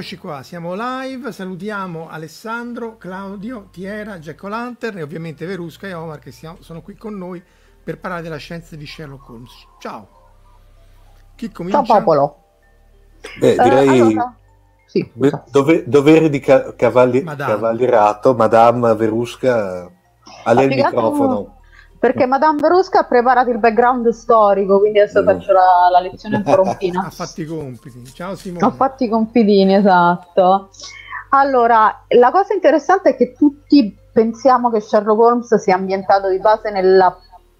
Eccoci qua, siamo live, salutiamo Alessandro, Claudio, Tiera, Jack O'Lantern e ovviamente Verusca e Omar che siamo, sono qui con noi per parlare della scienza di Sherlock Holmes. Ciao! Chi comincia? Ciao popolo! Beh, direi... Uh, allora... sì, dove, dovere di ca- cavalli- Madame. cavallerato, Madame Verusca, a lei il microfono. Perché Madame Verusca ha preparato il background storico, quindi adesso faccio la, la lezione un po' rompina. ha fatto i compiti. Ciao Simone. Ha fatto i compitini, esatto. Allora, la cosa interessante è che tutti pensiamo che Sherlock Holmes sia ambientato di base nel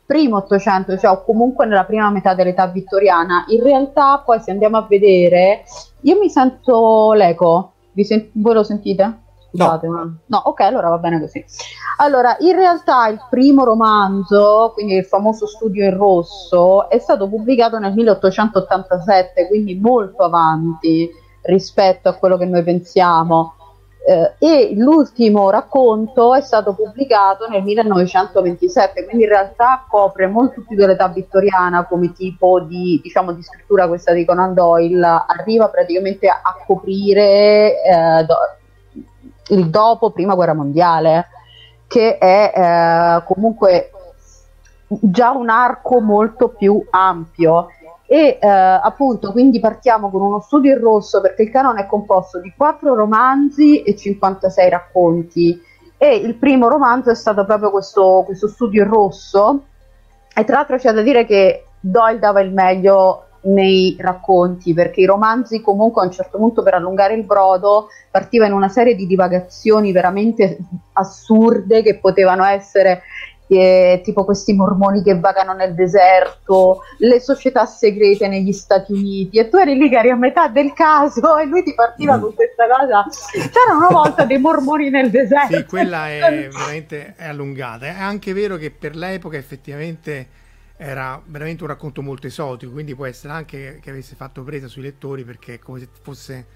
primo Ottocento, cioè o comunque nella prima metà dell'età vittoriana. In realtà, poi se andiamo a vedere, io mi sento l'eco. Sen- voi lo sentite? Scusate, no. No, ok, allora va bene così. Allora, in realtà il primo romanzo, quindi il famoso Studio in Rosso, è stato pubblicato nel 1887, quindi molto avanti rispetto a quello che noi pensiamo. Eh, e l'ultimo racconto è stato pubblicato nel 1927, quindi in realtà copre molto più dell'età vittoriana come tipo di, diciamo, di scrittura questa di Conan Doyle, arriva praticamente a, coprire eh, il dopo prima guerra mondiale, che è eh, comunque già un arco molto più ampio. E eh, appunto quindi partiamo con uno studio in rosso perché il canone è composto di quattro romanzi e 56 racconti. E il primo romanzo è stato proprio questo, questo studio in rosso. E tra l'altro c'è da dire che Doyle dava il meglio nei racconti, perché i romanzi comunque a un certo punto per allungare il brodo partiva in una serie di divagazioni veramente assurde che potevano essere eh, tipo questi mormoni che vagano nel deserto, le società segrete negli Stati Uniti e tu eri lì che eri a metà del caso e lui ti partiva mm. con questa cosa. C'erano una volta dei mormoni nel deserto. Sì, quella è veramente è allungata. È anche vero che per l'epoca effettivamente era veramente un racconto molto esotico, quindi può essere anche che avesse fatto presa sui lettori perché è come se fosse,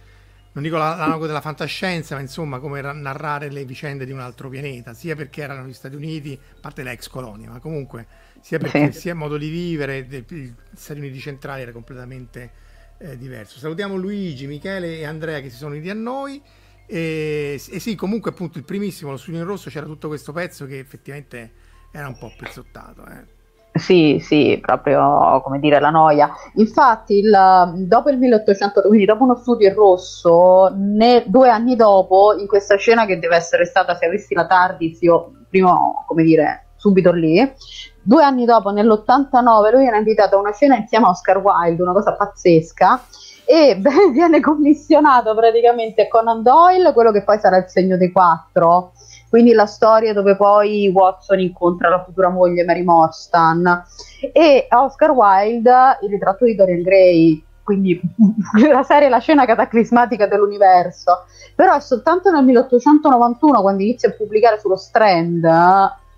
non dico l'analogo della fantascienza, ma insomma come narrare le vicende di un altro pianeta, sia perché erano gli Stati Uniti, a parte l'ex colonia, ma comunque sia perché sia il modo di vivere degli Stati Uniti centrali era completamente eh, diverso. Salutiamo Luigi, Michele e Andrea che si sono uniti a noi. E, e sì, comunque appunto il primissimo, lo studio in rosso, c'era tutto questo pezzo che effettivamente era un po' pezzottato. Eh. Sì, sì, proprio come dire la noia. Infatti, il, dopo il 1800, quindi dopo uno studio in rosso, ne, due anni dopo, in questa scena che deve essere stata, se avessi la TARDIS, io prima, come dire, subito lì, due anni dopo, nell'89, lui era invitato a una scena insieme a Oscar Wilde, una cosa pazzesca, e beh, viene commissionato praticamente Conan Doyle, quello che poi sarà il segno dei quattro quindi la storia dove poi Watson incontra la futura moglie Mary Morstan e Oscar Wilde il ritratto di Dorian Gray quindi la serie La scena cataclismatica dell'universo però è soltanto nel 1891 quando inizia a pubblicare sullo Strand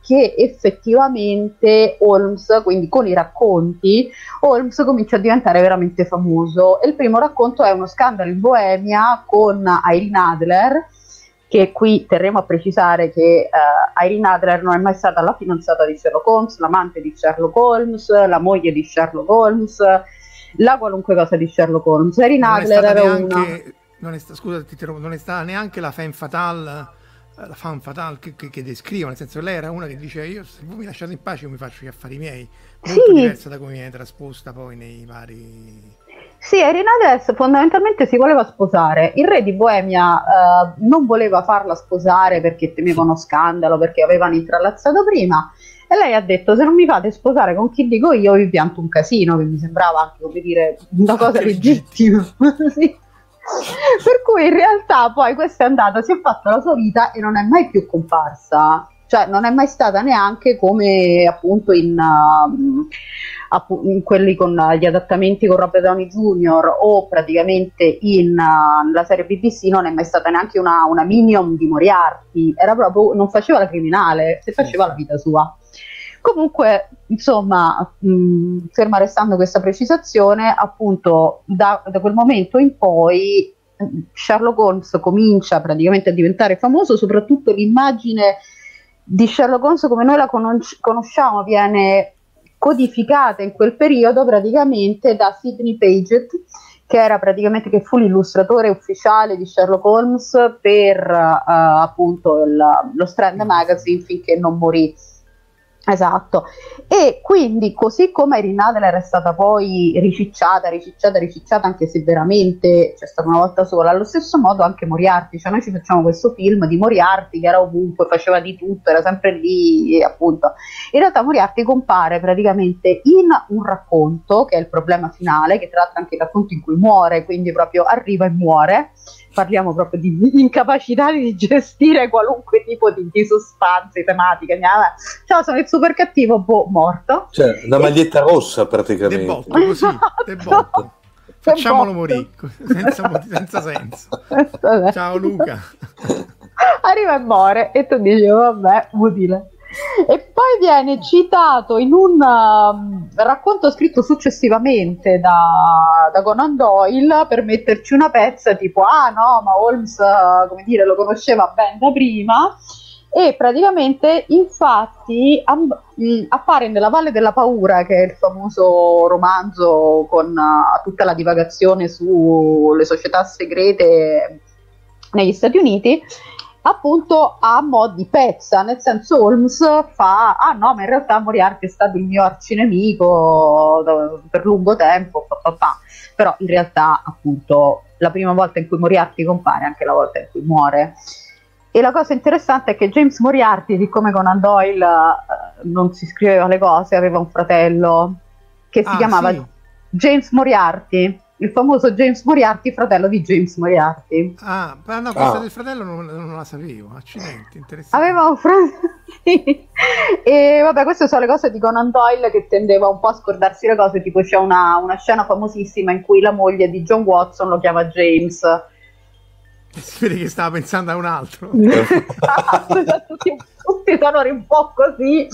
che effettivamente Holmes, quindi con i racconti, Holmes comincia a diventare veramente famoso. E il primo racconto è uno scandalo in Boemia con Irene Adler, che qui terremo a precisare che uh, Irene Adler non è mai stata la fidanzata di Sherlock Holmes, l'amante di Sherlock Holmes, la moglie di Sherlock Holmes, la qualunque cosa di Sherlock Holmes. Irene Adler era neanche, una... Non è, scusa, non è stata neanche la femme fatale la fan fatale che, che, che descrivo, nel senso che lei era una che dice io se voi mi lasciate in pace io mi faccio gli affari miei, molto sì. diversa da come viene trasposta poi nei vari sì, Erinades fondamentalmente si voleva sposare. Il re di Boemia eh, non voleva farla sposare perché temeva uno scandalo, perché avevano intrallazzato prima. E lei ha detto: Se non mi fate sposare con chi dico io, vi pianto un casino, che mi sembrava anche come dire una cosa legittima. sì. Per cui in realtà poi questa è andata, si è fatta la sua vita e non è mai più comparsa cioè non è mai stata neanche come appunto in, uh, in quelli con gli adattamenti con Robert Downey Jr. o praticamente in uh, la serie BBC non è mai stata neanche una, una minion di Moriarty, era proprio, non faceva la criminale, se faceva la vita sua. Comunque, insomma, mh, ferma restando questa precisazione, appunto da, da quel momento in poi Sherlock Holmes comincia praticamente a diventare famoso, soprattutto l'immagine di Sherlock Holmes come noi la conos- conosciamo viene codificata in quel periodo praticamente da Sidney Paget che era praticamente che fu l'illustratore ufficiale di Sherlock Holmes per uh, appunto il, lo Strand Magazine finché non morì Esatto, e quindi così come Irene Adler è stata poi ricicciata, ricicciata, ricicciata, anche se veramente c'è stata una volta sola, allo stesso modo anche Moriarty, cioè noi ci facciamo questo film di Moriarty che era ovunque, faceva di tutto, era sempre lì, appunto. In realtà Moriarty compare praticamente in un racconto, che è il problema finale, che tra l'altro è anche il racconto in cui muore, quindi proprio arriva e muore, parliamo proprio di, di incapacità di gestire qualunque tipo di, di sostanze tematiche. Ciao, sono il super cattivo, boh, morto. Cioè, una maglietta e... rossa praticamente. Debotto, così, debotto. Facciamolo morire, senza, senza senso. Ciao Luca. Arriva e muore e tu dici, vabbè, utile. E poi viene citato in un uh, racconto scritto successivamente da, da, Conan Doyle per metterci una pezza tipo, ah no, ma Holmes, uh, come dire, lo conosceva ben da prima. E praticamente, infatti, amb- mh, appare nella Valle della Paura, che è il famoso romanzo con uh, tutta la divagazione sulle società segrete negli Stati Uniti, appunto a mo' di pezza, nel senso Holmes fa, ah no, ma in realtà Moriarty è stato il mio arcinemico per lungo tempo, pa, pa, pa. però in realtà appunto la prima volta in cui Moriarty compare è anche la volta in cui muore. E la cosa interessante è che James Moriarty, siccome Conan Doyle eh, non si scriveva le cose, aveva un fratello che si ah, chiamava sì. James Moriarty il famoso James Moriarty, fratello di James Moriarty. Ah, no, questa ah. del fratello non, non, la sapevo, accidenti, interessante. Aveva un fratello. E vabbè, queste sono le cose di Conan Doyle che tendeva un po' a scordarsi le cose, tipo c'è una, una scena famosissima in cui la moglie di John Watson lo chiama James. Si vede che stava pensando a un altro. esatto, tutti, tutti sono un po' così.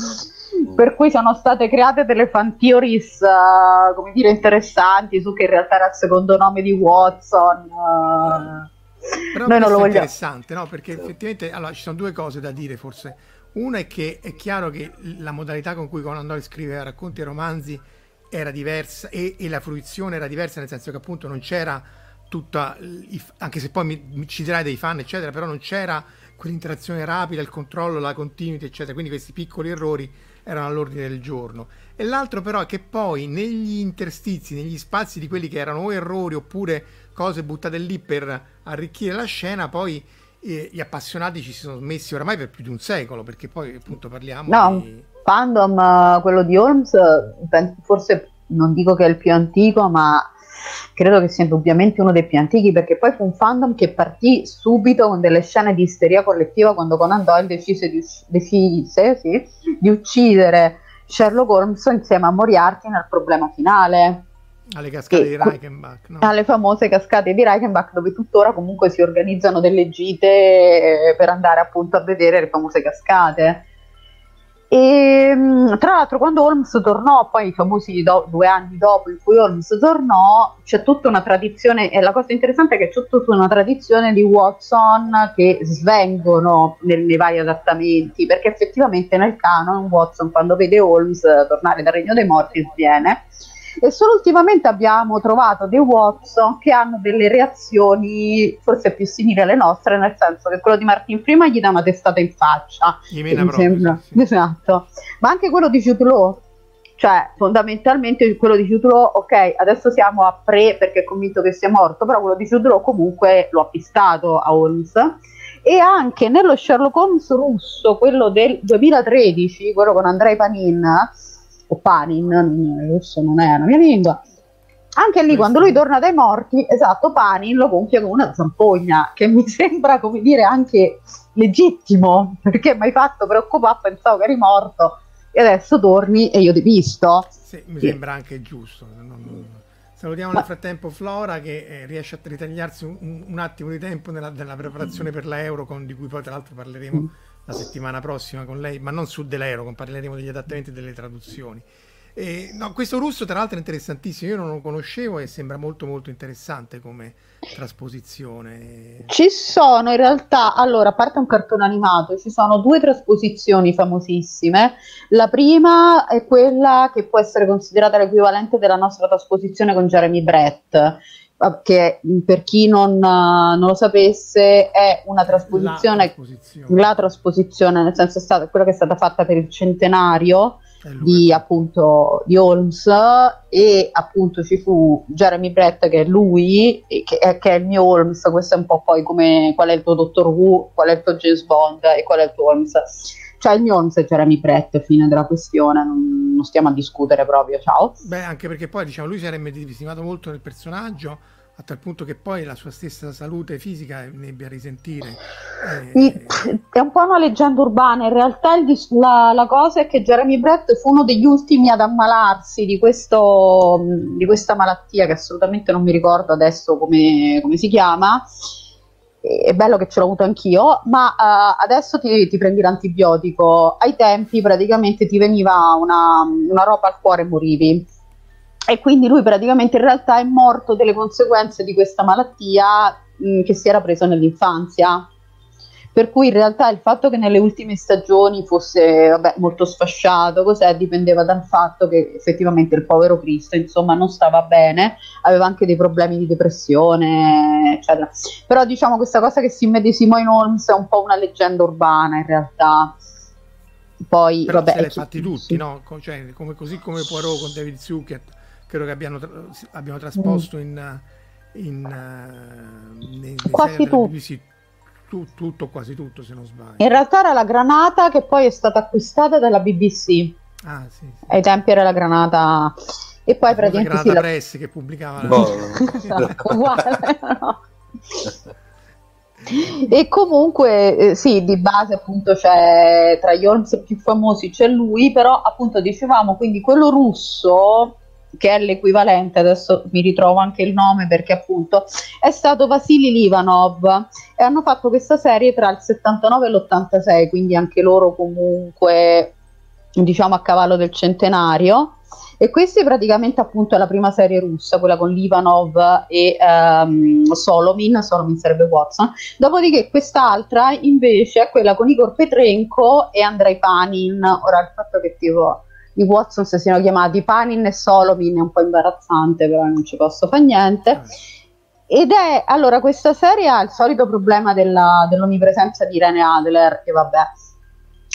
Per cui sono state create delle fan theories, uh, come dire, interessanti su che in realtà era il secondo nome di Watson. Uh, Però noi non lo vogliamo. È interessante, no? Perché effettivamente allora, ci sono due cose da dire, forse. Una è che è chiaro che la modalità con cui Conan Doyle scriveva racconti e romanzi era diversa e, e, la fruizione era diversa, nel senso che appunto non c'era tutta, anche se poi mi, ci dirai dei fan, eccetera, però non c'era quell'interazione rapida, il controllo, la continuity, eccetera. Quindi questi piccoli errori erano all'ordine del giorno. E l'altro però è che poi negli interstizi, negli spazi di quelli che erano o errori oppure cose buttate lì per arricchire la scena, poi eh, gli appassionati ci si sono messi oramai per più di un secolo, perché poi appunto parliamo no, di... fandom, quello di Holmes, forse non dico che è il più antico, ma credo che sia indubbiamente uno dei più antichi perché poi fu un fandom che partì subito con delle scene di isteria collettiva quando Conan Doyle decise di, decise, sì, di uccidere Sherlock Holmes insieme a Moriarty nel problema finale alle cascate di Reichenbach no? alle famose cascate di Reichenbach dove tuttora comunque si organizzano delle gite eh, per andare appunto a vedere le famose cascate e mm, tra l'altro, quando Holmes tornò, poi i famosi do- due anni dopo in cui Holmes tornò, c'è tutta una tradizione. E la cosa interessante è che c'è tutta una tradizione di Watson che svengono nel, nei vari adattamenti, perché effettivamente nel canon Watson, quando vede Holmes tornare dal Regno dei Morti, sviene e solo ultimamente abbiamo trovato dei Watson che hanno delle reazioni forse più simili alle nostre, nel senso che quello di Martin prima gli dà una testata in faccia. Gli mena proprio, sembra. Sì. Esatto. Ma anche quello di Jude Law, cioè fondamentalmente quello di Jude Law, ok, adesso siamo a pre perché è convinto che sia morto, però quello di Jude Law comunque lo ha pistato a Holmes e anche nello Sherlock Holmes russo, quello del 2013, quello con Andrei Panin, o Panin, il russo non è la mia lingua. Anche lì, quando lui torna dai morti, esatto, Panin lo compie con una zampogna, che mi sembra, come dire, anche legittimo, perché mi hai fatto preoccupare, pensavo che eri morto, e adesso torni e io ti visto. Sì, mi sì. sembra anche giusto. Salutiamo Ma... nel frattempo Flora che eh, riesce a ritagliarsi un, un, attimo di tempo nella, nella preparazione per l'Euro, con, di cui poi tra l'altro parleremo mm la settimana prossima con lei, ma non su Dell'Euro, parleremo degli adattamenti e delle traduzioni. E, no, questo russo tra l'altro è interessantissimo, io non lo conoscevo e sembra molto molto interessante come trasposizione. Ci sono in realtà, allora, a parte un cartone animato, ci sono due trasposizioni famosissime. La prima è quella che può essere considerata l'equivalente della nostra trasposizione con Jeremy Brett, che per chi non, non, lo sapesse è una trasposizione la, trasposizione, la trasposizione nel senso è stata quella che è stata fatta per il centenario di appunto di Holmes e appunto ci fu Jeremy Brett che è lui che è, che è, il mio Holmes. Questo è un po' poi come qual è il tuo Dottor Who qual è il tuo James Bond e qual è il tuo Holmes cioè il mio Holmes è Jeremy Brett fine della questione non, non stiamo a discutere proprio ciao beh anche perché poi diciamo lui si era medesimato molto nel personaggio a tal punto che poi la sua stessa salute fisica ne ebbe a risentire. E... È un po' una leggenda urbana, in realtà il, la, la, cosa è che Jeremy Brett fu uno degli ultimi ad ammalarsi di, questo, di questa malattia che assolutamente non mi ricordo adesso come, come si chiama. È bello che ce l'ho avuto anch'io, ma uh, adesso ti, ti, prendi l'antibiotico. Ai tempi praticamente ti veniva una, una roba al cuore e morivi e quindi lui praticamente in realtà è morto delle conseguenze di questa malattia mh, che si era preso nell'infanzia. Per cui in realtà il fatto che nelle ultime stagioni fosse vabbè, molto sfasciato, cos'è, dipendeva dal fatto che effettivamente il povero Cristo insomma non stava bene, aveva anche dei problemi di depressione, eccetera. Però diciamo questa cosa che si immedesimò in Holmes è un po' una leggenda urbana in realtà. Poi, Però vabbè, se l'hai fatti tutti, sì. no? Cioè, come, così come Poirot con David Zucker credo che abbiano, abbiano trasposto in, in, nei, nei quasi tutto. Tu, tutto, quasi tutto se non sbaglio. In realtà era la granata che poi è stata acquistata dalla BBC. Ah, sì, sì. Ai tempi era la granata e poi praticamente la granata sì, Press che pubblicava no. esatto, uguale, no. e comunque eh, sì di base appunto c'è tra gli Holmes più famosi c'è lui però appunto dicevamo quindi quello russo che è l'equivalente, adesso mi ritrovo anche il nome perché appunto è stato Vasily Livanov e hanno fatto questa serie tra il 79 e l'86, quindi anche loro comunque diciamo a cavallo del centenario. E questa praticamente appunto è la prima serie russa, quella con Livanov e um, Solomin, Solomin sarebbe Watson. Dopodiché quest'altra invece è quella con Igor Petrenko e Andrei Panin. Ora il fatto che tipo i Watson si siano chiamati Panin e Solovin è un po' imbarazzante, però non ci posso fare niente. Ah. Ed è allora questa serie ha il solito problema della, dell'onnipresenza di Irene Adler, che vabbè.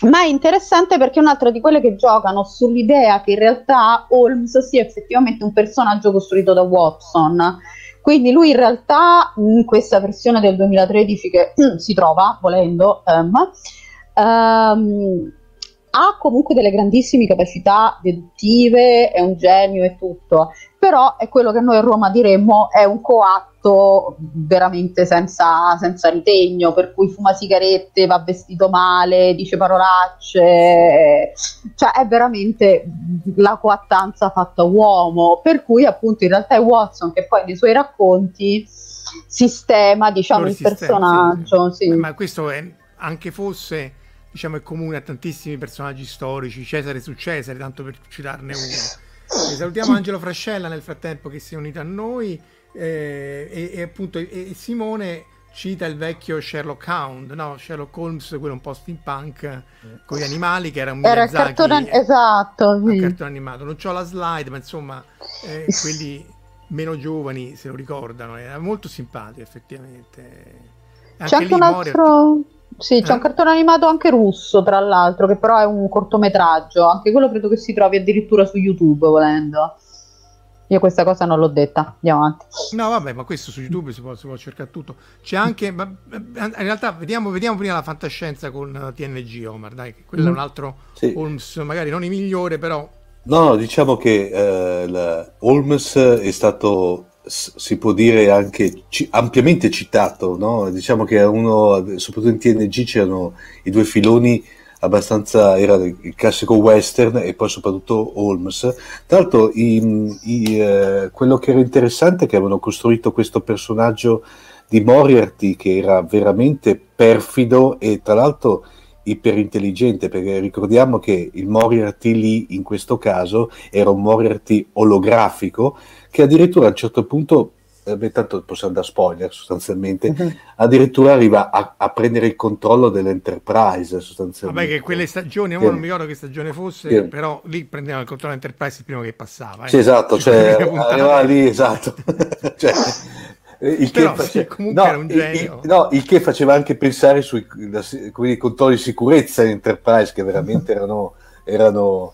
Ma è interessante perché è un'altra di quelle che giocano sull'idea che in realtà Holmes sia effettivamente un personaggio costruito da Watson. Quindi lui in realtà in questa versione del 2013 che si trova, volendo, um, um, ha comunque delle grandissime capacità deduttive, è un genio e tutto, però è quello che noi a Roma diremmo è un coatto veramente senza, senza ritegno, per cui fuma sigarette, va vestito male, dice parolacce, cioè è veramente la coattanza fatta uomo, per cui appunto in realtà è Watson che poi nei suoi racconti sistema diciamo il personaggio. Sì. Ma questo è anche fosse diciamo, è comune a tantissimi personaggi storici, Cesare su Cesare, tanto per citarne uno. E salutiamo Angelo Frascella nel frattempo che si è unito a noi eh, e, e, appunto e Simone cita il vecchio Sherlock Hound, no? Sherlock Holmes, quello un po' steampunk con gli animali che era un era cartone, esatto, sì. cartone animato. Non ho la slide, ma insomma eh, quelli meno giovani se lo ricordano, era molto simpatico effettivamente. Anche C'è anche un altro... Sì, c'è un cartone animato anche russo, tra l'altro, che però è un cortometraggio. Anche quello credo che si trovi addirittura su YouTube, volendo. Io questa cosa non l'ho detta. Andiamo avanti. No, vabbè, ma questo su YouTube si può, si può cercare tutto. C'è anche. Ma, in realtà, vediamo, vediamo, prima la fantascienza con TNG, Omar. Dai, quello mm. è un altro sì. Holmes, magari non il migliore, però. No, no diciamo che eh, Holmes è stato si può dire anche ci, ampiamente citato, no? diciamo che uno, soprattutto in TNG c'erano i due filoni abbastanza, era il classico western e poi soprattutto Holmes. Tra l'altro i, i, eh, quello che era interessante è che avevano costruito questo personaggio di Moriarty che era veramente perfido e tra l'altro iperintelligente perché ricordiamo che il Moriarty lì in questo caso era un Moriarty olografico che addirittura a un certo punto beh, tanto possiamo da spoiler sostanzialmente, uh-huh. addirittura arriva a, a, prendere il controllo dell'Enterprise sostanzialmente. Vabbè che quelle stagioni, ora non mi ricordo che stagione fosse, sì. però lì prendeva il controllo dell'Enterprise il primo che passava. Eh. Sì, esatto, cioè, arrivava lì, esatto. cioè, il che, face... no, era un genio. Il, no, il che faceva anche pensare sui controlli di sicurezza in Enterprise che veramente erano, erano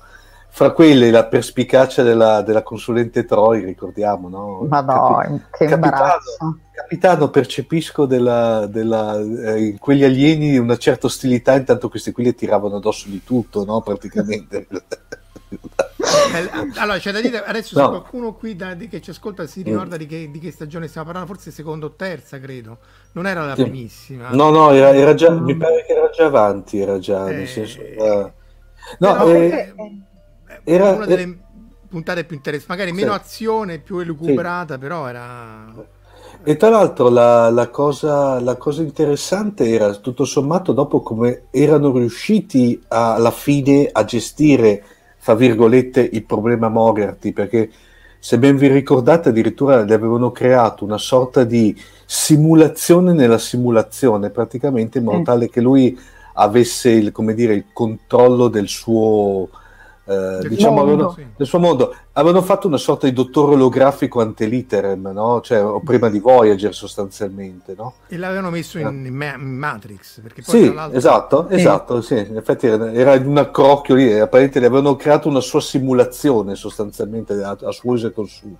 fra quelle la perspicacia della, della consulente Troy, ricordiamo, no? Ma no, Capi- che imbarazzo. Capitano, percepisco della, della, eh, in quegli alieni una certa ostilità, intanto questi qui le tiravano addosso di tutto, no? Praticamente. Eh, allora c'è da dire adesso no. se qualcuno qui da, di, che ci ascolta si ricorda mm. di, che, di, che, stagione stiamo parlando forse seconda o terza credo non era la primissima no no era, era già mm. mi pare che era già avanti era già eh, nel senso uh, no Però, eh, era una delle puntate più interessanti, magari meno sì. azione, più elucubrata, sì. però era... E tra l'altro la, la, cosa, la, cosa, interessante era tutto sommato dopo come erano riusciti a, alla fine a gestire, fra virgolette, il problema Moriarty, perché se ben vi ricordate addirittura le avevano creato una sorta di simulazione nella simulazione, praticamente in modo mm. tale che lui avesse il, dire, il controllo del suo eh, diciamo, avevano, nel suo mondo avevano fatto una sorta di dottore olografico anteliterem, no? cioè, o prima di Voyager sostanzialmente. No? E l'avevano messo in, eh. in Matrix. Perché poi sì, esatto, eh. esatto sì. in effetti era, era in un accrocchio lì, apparentemente avevano creato una sua simulazione sostanzialmente a, a suo uso e consumo.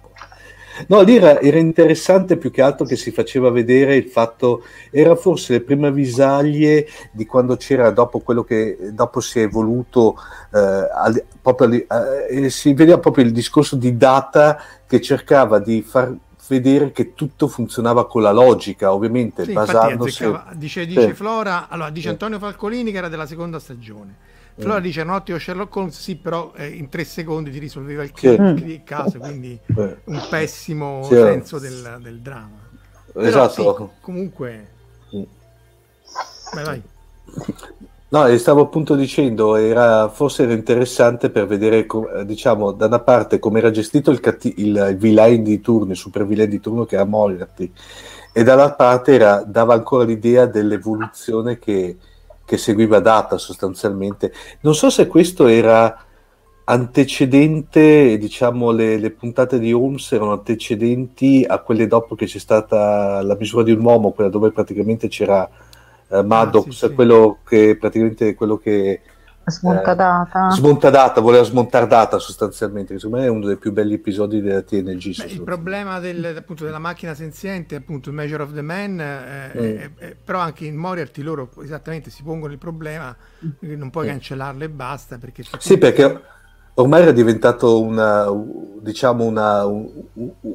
No, lì era, era, interessante più che altro che si faceva vedere il fatto, era forse le prime avvisaglie di quando c'era dopo quello che dopo si è evoluto, eh, proprio, eh, si vedeva proprio il discorso di data che cercava di far vedere che tutto funzionava con la logica, ovviamente sì, basandosi... Dice, dice sì. Flora, allora dice Antonio Falcolini che era della seconda stagione Flora mm. dice notte o Sherlock Holmes, sì, però eh, in tre secondi ti risolveva il, sì. caso, quindi Beh. un pessimo sì, senso del, del, dramma. Esatto. Sì, comunque... Mm. Vai, vai. No, stavo appunto dicendo, era, forse era interessante per vedere, diciamo, da una parte come era gestito il, catti- il, il villain di turno, il super villain di turno che era Moriarty, e dall'altra parte era, dava ancora l'idea dell'evoluzione che, che seguiva data sostanzialmente. Non so se questo era antecedente, diciamo le, le, puntate di Holmes erano antecedenti a quelle dopo che c'è stata la misura di un uomo, quella dove praticamente c'era uh, Maddox, ah, sì, sì. quello che praticamente quello che Smontadata. Eh, smontadata, voleva smontare data sostanzialmente, secondo me è uno dei più belli episodi della TNG. Beh, il problema del, appunto, della macchina senziente, appunto il Measure of the Man, eh, mm. eh, eh, però anche in Moriarty loro esattamente si pongono il problema che non puoi mm. cancellarlo e basta. Perché sì, perché ormai era diventato una, diciamo una, un,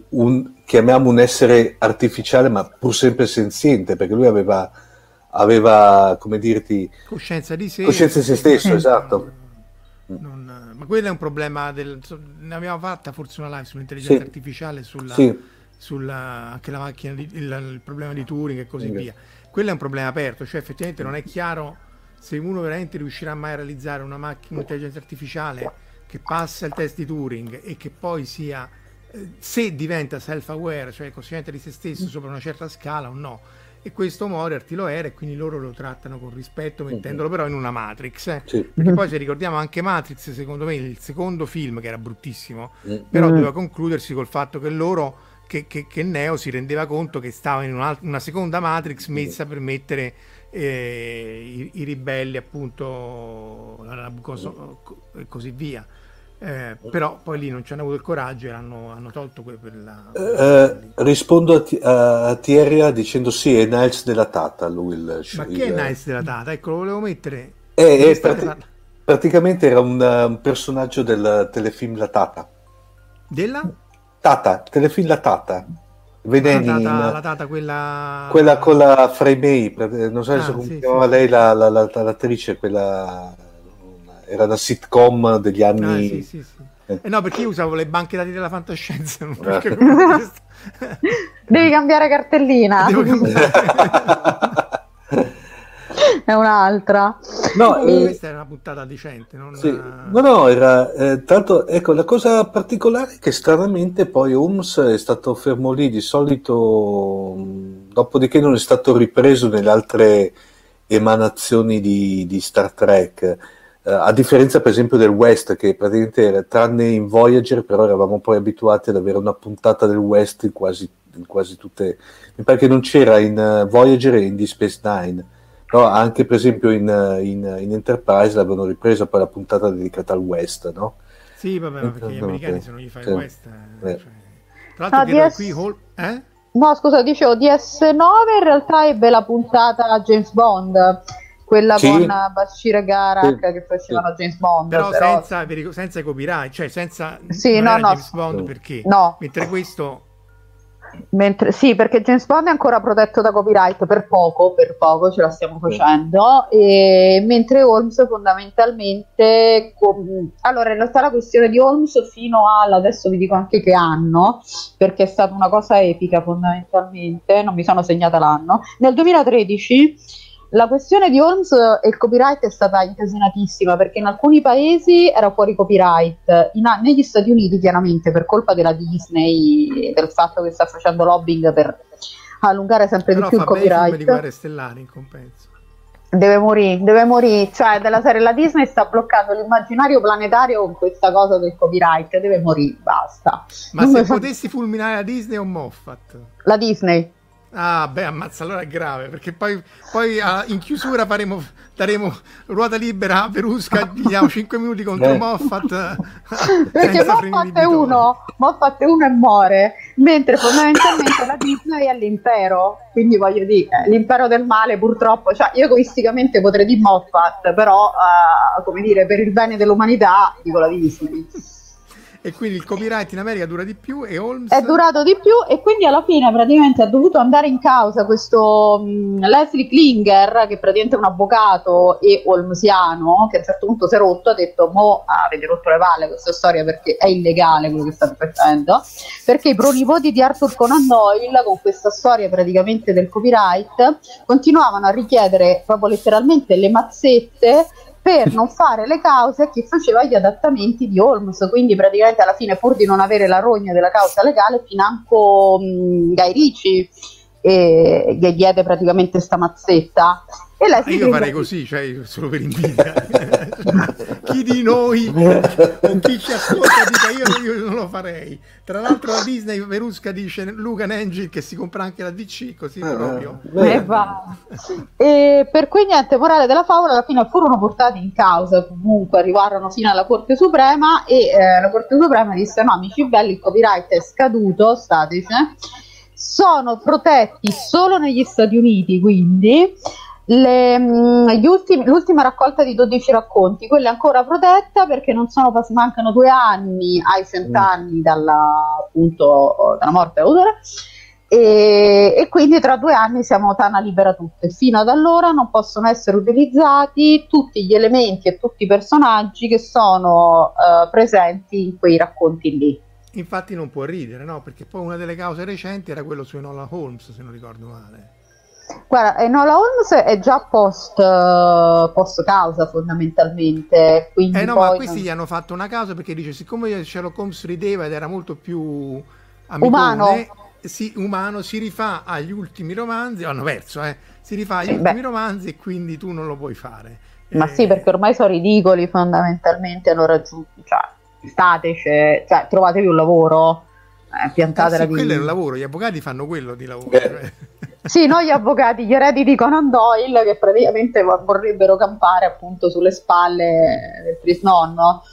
un, chiamiamo un essere artificiale ma pur sempre senziente, perché lui aveva aveva, come dirti, coscienza di sé, coscienza di se stesso, esatto. Non, ma quello è un problema del, ne abbiamo fatta forse una live sull'intelligenza sì. artificiale sulla, sì. sulla, anche la macchina di, il, il, problema di Turing e così sì. via quello è un problema aperto cioè effettivamente non è chiaro se uno veramente riuscirà mai a realizzare una macchina un'intelligenza artificiale che passa il test di Turing e che poi sia eh, se diventa self aware cioè cosciente di se stesso sopra una certa scala o no e questo Moriarty lo era e quindi loro lo trattano con rispetto mettendolo però in una Matrix eh? sì. perché poi se ricordiamo anche Matrix secondo me il secondo film che era bruttissimo mm. però doveva concludersi col fatto che loro che, che, che Neo si rendeva conto che stava in una, una seconda Matrix messa per mettere eh, i, i, ribelli appunto la Nabucodonosor e così via eh, però poi lì non ci hanno avuto il coraggio e hanno, hanno tolto quello per la... Eh, rispondo a, t- a Thierry dicendo sì, è Niles della Tata lui il, Ma il, che è Niles della Tata? Ecco, lo volevo mettere... Eh, eh, prati- praticamente era un, un, personaggio del telefilm La Tata. Della? Tata, telefilm La Tata. Veneni, la, tata, la tata, quella... quella con la Frey May, non so ah, se sì, chiamava sì. lei la, la, l'attrice, quella era una sitcom degli anni... Ah, sì, sì, sì. Eh. Eh no, perché io usavo le banche dati della fantascienza. Eh. Devi cambiare cartellina. Cambiare. è un'altra. No, e... questa era una puntata decente. Non sì. No, no, era eh, tanto ecco la cosa particolare è che stranamente poi Holmes è stato fermo lì. Di solito, dopodiché, non è stato ripreso nelle altre emanazioni di, di Star Trek. Uh, a differenza per esempio del West che praticamente era, tranne in Voyager però eravamo poi abituati ad avere una puntata del West in quasi, in quasi tutte mi pare che non c'era in uh, Voyager e in Deep Space Nine però anche per esempio in, in, in Enterprise l'avevano ripresa poi la puntata dedicata al West no? sì vabbè ma perché gli americani se non gli fai il West eh, eh. Cioè... tra l'altro no, DS... qui eh? no scusa dicevo DS9 in realtà ebbe la puntata James Bond quella sì. con Bashir Garak sì. che facevano sì. James Bond però, però... Senza, senza, copyright cioè senza sì, no, no, James Bond perché no. mentre questo Mentre, sì, perché James Bond è ancora protetto da copyright per poco, per poco ce la stiamo facendo, e, mentre Holmes fondamentalmente... Com- allora, in realtà la questione di Holmes fino al, adesso vi dico anche che anno, perché è stata una cosa epica fondamentalmente, non mi sono segnata l'anno, nel 2013 la questione di Holmes e il copyright è stata incasinatissima perché in alcuni paesi era fuori copyright, in, negli Stati Uniti chiaramente per colpa della Disney, del fatto che sta facendo lobbying per allungare sempre Però di più il copyright. di guerre stellari in compenso. Deve morire, deve morire, cioè della serie la Disney sta bloccando l'immaginario planetario con questa cosa del copyright, deve morire, basta. Ma non se potessi fulminare la Disney o Moffat? La Disney. Ah, beh, ammazza, allora è grave, perché poi, poi uh, in chiusura faremo, daremo ruota libera a Verusca, diamo 5 minuti contro eh. Moffat. perché Moffat è uno, Moffat è uno e muore, mentre fondamentalmente la Disney è l'impero, quindi voglio dire, l'impero del male purtroppo, cioè io egoisticamente potrei dire Moffat, però, uh, come dire, per il bene dell'umanità dico la Disney e quindi il copyright in America dura di più e Holmes è durato di più e quindi alla fine praticamente ha dovuto andare in causa questo um, Leslie Klinger che praticamente è un avvocato e holmesiano che a un certo punto si è rotto ha detto mo avete rotto le palle questa storia perché è illegale quello che state facendo. Perché i pronipoti di Arthur Conan Doyle con questa storia praticamente del copyright continuavano a richiedere proprio letteralmente le mazzette per non fare le cause a chi faceva gli adattamenti di Holmes. Quindi praticamente alla fine, pur di non avere la rogna della causa legale, financo mh, Gai Ricci e gli diede praticamente sta mazzetta. E lei si io farei così, cioè solo per invidia. chi di noi o chi ci ascolta dica io, io non lo farei. Tra l'altro la Disney Verusca dice Luca Angel che si compra anche la DC, così eh, proprio. Eh, e per cui niente, morale della favola, alla fine furono portati in causa, comunque arrivarono fino alla Corte Suprema e eh, la Corte Suprema disse no amici belli, il copyright è scaduto, stateci sono protetti solo negli Stati Uniti, quindi le, mm, ultimi, l'ultima raccolta di 12 racconti, quella è ancora protetta perché non sono, mancano due anni ai cent'anni mm. dalla, appunto, dalla morte dell'autore. E, e, quindi tra due anni siamo Tana libera tutte. Fino ad allora non possono essere utilizzati tutti gli elementi e tutti i personaggi che sono uh, presenti in quei racconti lì. Infatti non può ridere, no? Perché poi una delle cause recenti era quello su Enola Holmes, se non ricordo male. Guarda, Enola Holmes è già post, uh, post causa fondamentalmente. eh no, ma questi non... gli hanno fatto una causa perché dice, siccome Sherlock Holmes rideva ed era molto più amicone, umano. Si, umano, si rifà agli ultimi romanzi, hanno verso, eh, si rifà agli eh, ultimi beh. romanzi e quindi tu non lo puoi fare. Ma eh... sì, perché ormai sono ridicoli fondamentalmente, hanno raggiunto... Cioè stateci, cioè trovatevi un lavoro, eh, piantatela eh sì, quello è un lavoro, gli avvocati fanno quello di lavoro. Cioè. Sì, noi gli avvocati, gli eredi di Conan Doyle che praticamente vorrebbero campare appunto sulle spalle del trisnonno.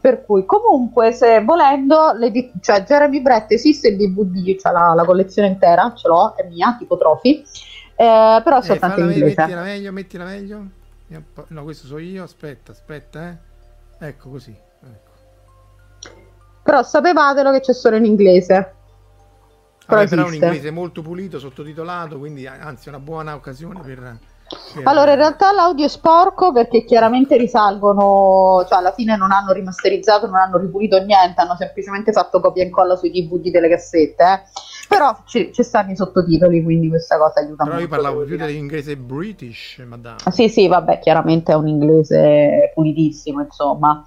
Per cui, comunque, se volendo, cioè Jeremy Brett esiste il DVD, cioè la, la collezione intera, ce l'ho, è mia, tipo Trophy, eh, però eh, soltanto in inglese. Mettila meglio, mettila meglio. No, questo so io, aspetta, aspetta, eh. Ecco così. Però sapevatelo che c'è solo in inglese. Però, Vabbè, però un inglese molto pulito, sottotitolato, quindi anzi è una buona occasione per... Allora, in realtà l'audio è sporco perché chiaramente risalgono, cioè alla fine non hanno rimasterizzato, non hanno ripulito niente, hanno semplicemente fatto copia e incolla sui DVD delle cassette. Eh. Però ci, ci, stanno i sottotitoli, quindi questa cosa aiuta Però molto. Però io parlavo più dell'inglese british, madame. Sì, sì, vabbè, chiaramente è un inglese pulitissimo, insomma.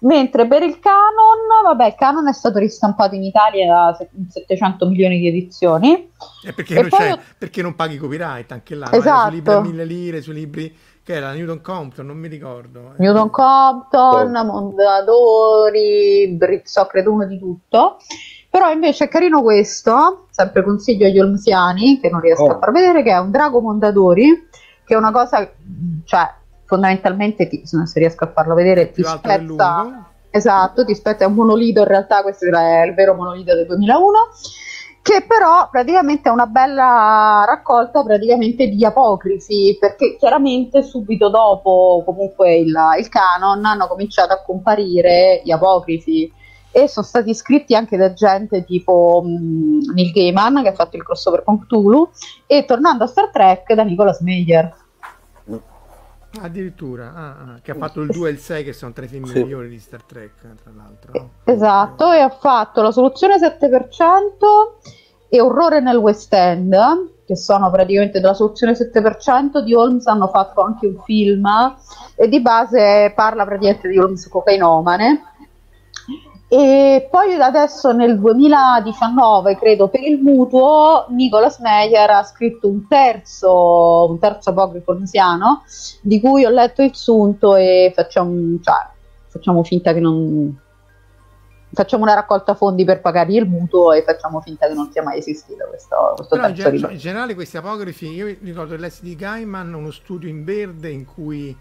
Mentre per il Canon, vabbè, il Canon è stato ristampato in Italia da 700 milioni di edizioni. E perché, e non, poi... perché non paghi copyright anche là? Esatto. Sui libri a mille lire, sui libri che era Newton Compton, non mi ricordo. Newton Compton, oh. Mondadori, Brizzo, credo uno di tutto. Però invece è carino questo, sempre consiglio agli olmsiani, che non riesco oh. a far vedere, che è un drago Mondadori, che è una cosa, cioè fondamentalmente, ti, se riesco a farlo vedere, ti spezza... Esatto, ti spezza, è un monolito, in realtà questo è il vero monolito del 2001, che però praticamente è una bella raccolta praticamente di apocrifi, perché chiaramente subito dopo comunque il, il canon hanno cominciato a comparire gli apocrifi e sono stati scritti anche da gente tipo um, Neil Gaiman che ha fatto il crossover con Cthulhu e tornando a Star Trek da Nicolas Meyer Addirittura, ah, ah, che ha fatto il 2 e il 6 che sono tra i film sì. migliori di Star Trek, tra l'altro. No? Esatto, e ha fatto la soluzione 7% e Orrore nel West End, che sono praticamente della soluzione 7% di Holmes, hanno fatto anche un film e di base parla praticamente di Holmes cocainomane e poi adesso nel 2019, credo, per il mutuo, Nicolas Meyer ha scritto un terzo, un terzo apogrifo olmsiano, di cui ho letto il sunto e facciamo, cioè, facciamo finta che non... Facciamo una raccolta fondi per pagargli il mutuo e facciamo finta che non sia mai esistito questo, questo Però terzo in, gen- in generale questi apografi, io ricordo l'S di Gaiman, uno studio in verde in cui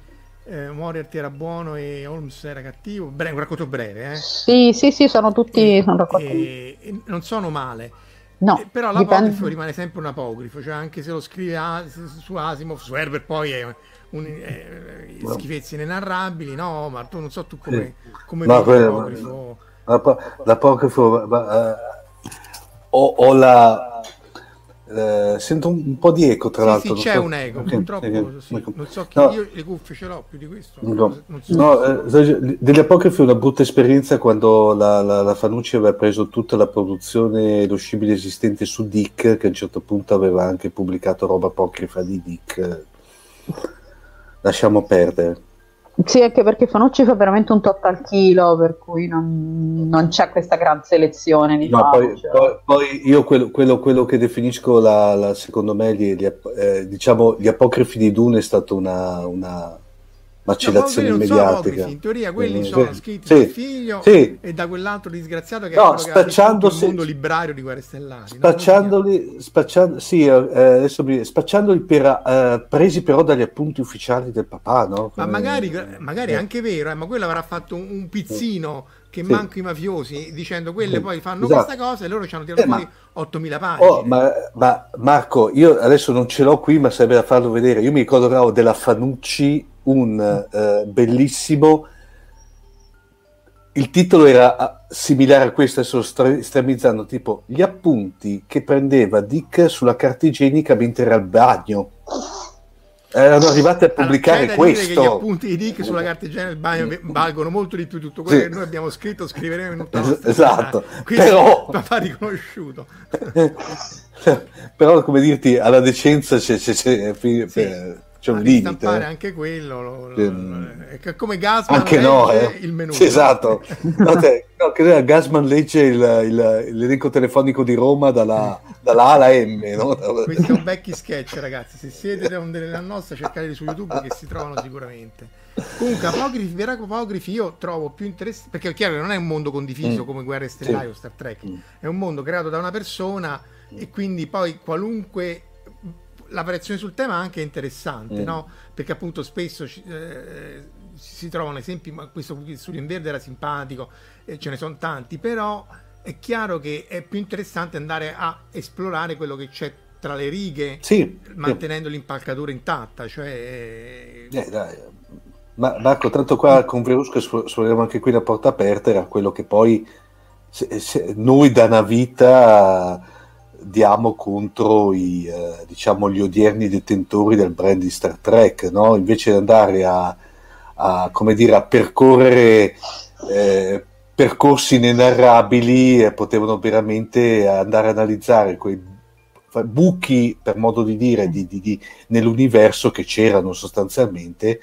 eh, Moriarty era buono e Holmes era cattivo. Bre- un racconto breve, eh? Sì, sì, sì, sono tutti e, sono racconti. E, e non sono male. No, eh, però l'apocrifo dipende. rimane sempre un apocrifo, cioè anche se lo scrive a, su Asimov, su Herbert poi è un, eh, no. schifezze inenarrabili, no, ma tu non so tu come, come no, l'apocrifo. L'apocrifo, ma, uh, ho, ho la eh, sento un, un, po' di eco, tra sì, l'altro. Sì, c'è so. un eco, okay, purtroppo okay, sì. okay. non so che no. io le cuffie ce l'ho più di questo. No, so. no eh, degli apocrifi è una brutta esperienza quando la, la, la, Fanucci aveva preso tutta la produzione lo scibile esistente su Dick, che a un certo punto aveva anche pubblicato roba apocrifa di Dick. Lasciamo perdere. Sì, anche perché Fanucci fa veramente un tot al chilo, per cui non, non c'è questa gran selezione. Diciamo, no, poi, cioè. poi, poi, io quello, quello, quello, che definisco, la, la, secondo me, gli, gli, eh, diciamo, gli apocrifi di Dune è stata una, una macellazione no, mediatica. in teoria quelli mm, sono sì, scritti sì, dal figlio sì. e da quell'altro disgraziato che no, è quello il mondo librario di Guerre Stellari. Spacciandoli, spacciando, sì, eh, adesso, spacciandoli per, eh, presi però dagli appunti ufficiali del papà, no? Ma magari, magari è anche vero, eh, ma quello avrà fatto un, un pizzino che sì. manco i mafiosi dicendo quelle poi fanno esatto. questa cosa e loro ci hanno tirato eh, ma... 8000 pagine. Oh, ma, ma, Marco, io adesso non ce l'ho qui, ma sarebbe da farlo vedere. Io mi ricordo della Fanucci un uh, bellissimo il titolo era ah, similare a questo, adesso sto estremizzando, tipo gli appunti che prendeva Dick sulla carta igienica mentre era al bagno. Erano arrivati a pubblicare allora, questo. gli appunti di Dick sulla carta igienica del bagno valgono molto di più tutto quello sì. che noi abbiamo scritto, scriveremo in tutta la es- Esatto, Quindi, però... Papà riconosciuto. però, come dirti, alla decenza c'è... c'è, c'è sì. per c'è un limite. stampare anche quello, lo, lo, lo, come Gasman anche no, eh. il menù. Sì, esatto. no, te, no, Gasman legge il, il, l'elenco telefonico di Roma dalla, dalla A alla M. No? Questi sono vecchi sketch, ragazzi. Se siete della nostra, cercateli su YouTube che si trovano sicuramente. Comunque, apocrifi, veri apocrifi io trovo più interessante perché è chiaro che non è un mondo condiviso mm. come Guerre Stellari sì. o Star Trek, mm. è un mondo creato da una persona e quindi poi qualunque la variazione sul tema è anche interessante, mm. no? Perché appunto spesso eh, si trovano esempi, ma questo studio in verde era simpatico, eh, ce ne sono tanti, però è chiaro che è più interessante andare a esplorare quello che c'è tra le righe, sì, mantenendo sì. l'impalcatura intatta, cioè... Eh, dai. Ma Marco, tanto qua con Verusca esploriamo anche qui la porta aperta, era quello che poi se, se, noi da una vita diamo contro i, eh, diciamo, gli odierni detentori del brand di Star Trek, no? invece di andare a, a, come dire, a percorrere eh, percorsi inenarrabili, eh, potevano veramente andare a analizzare quei buchi, per modo di dire, di, di, di, nell'universo che c'erano sostanzialmente.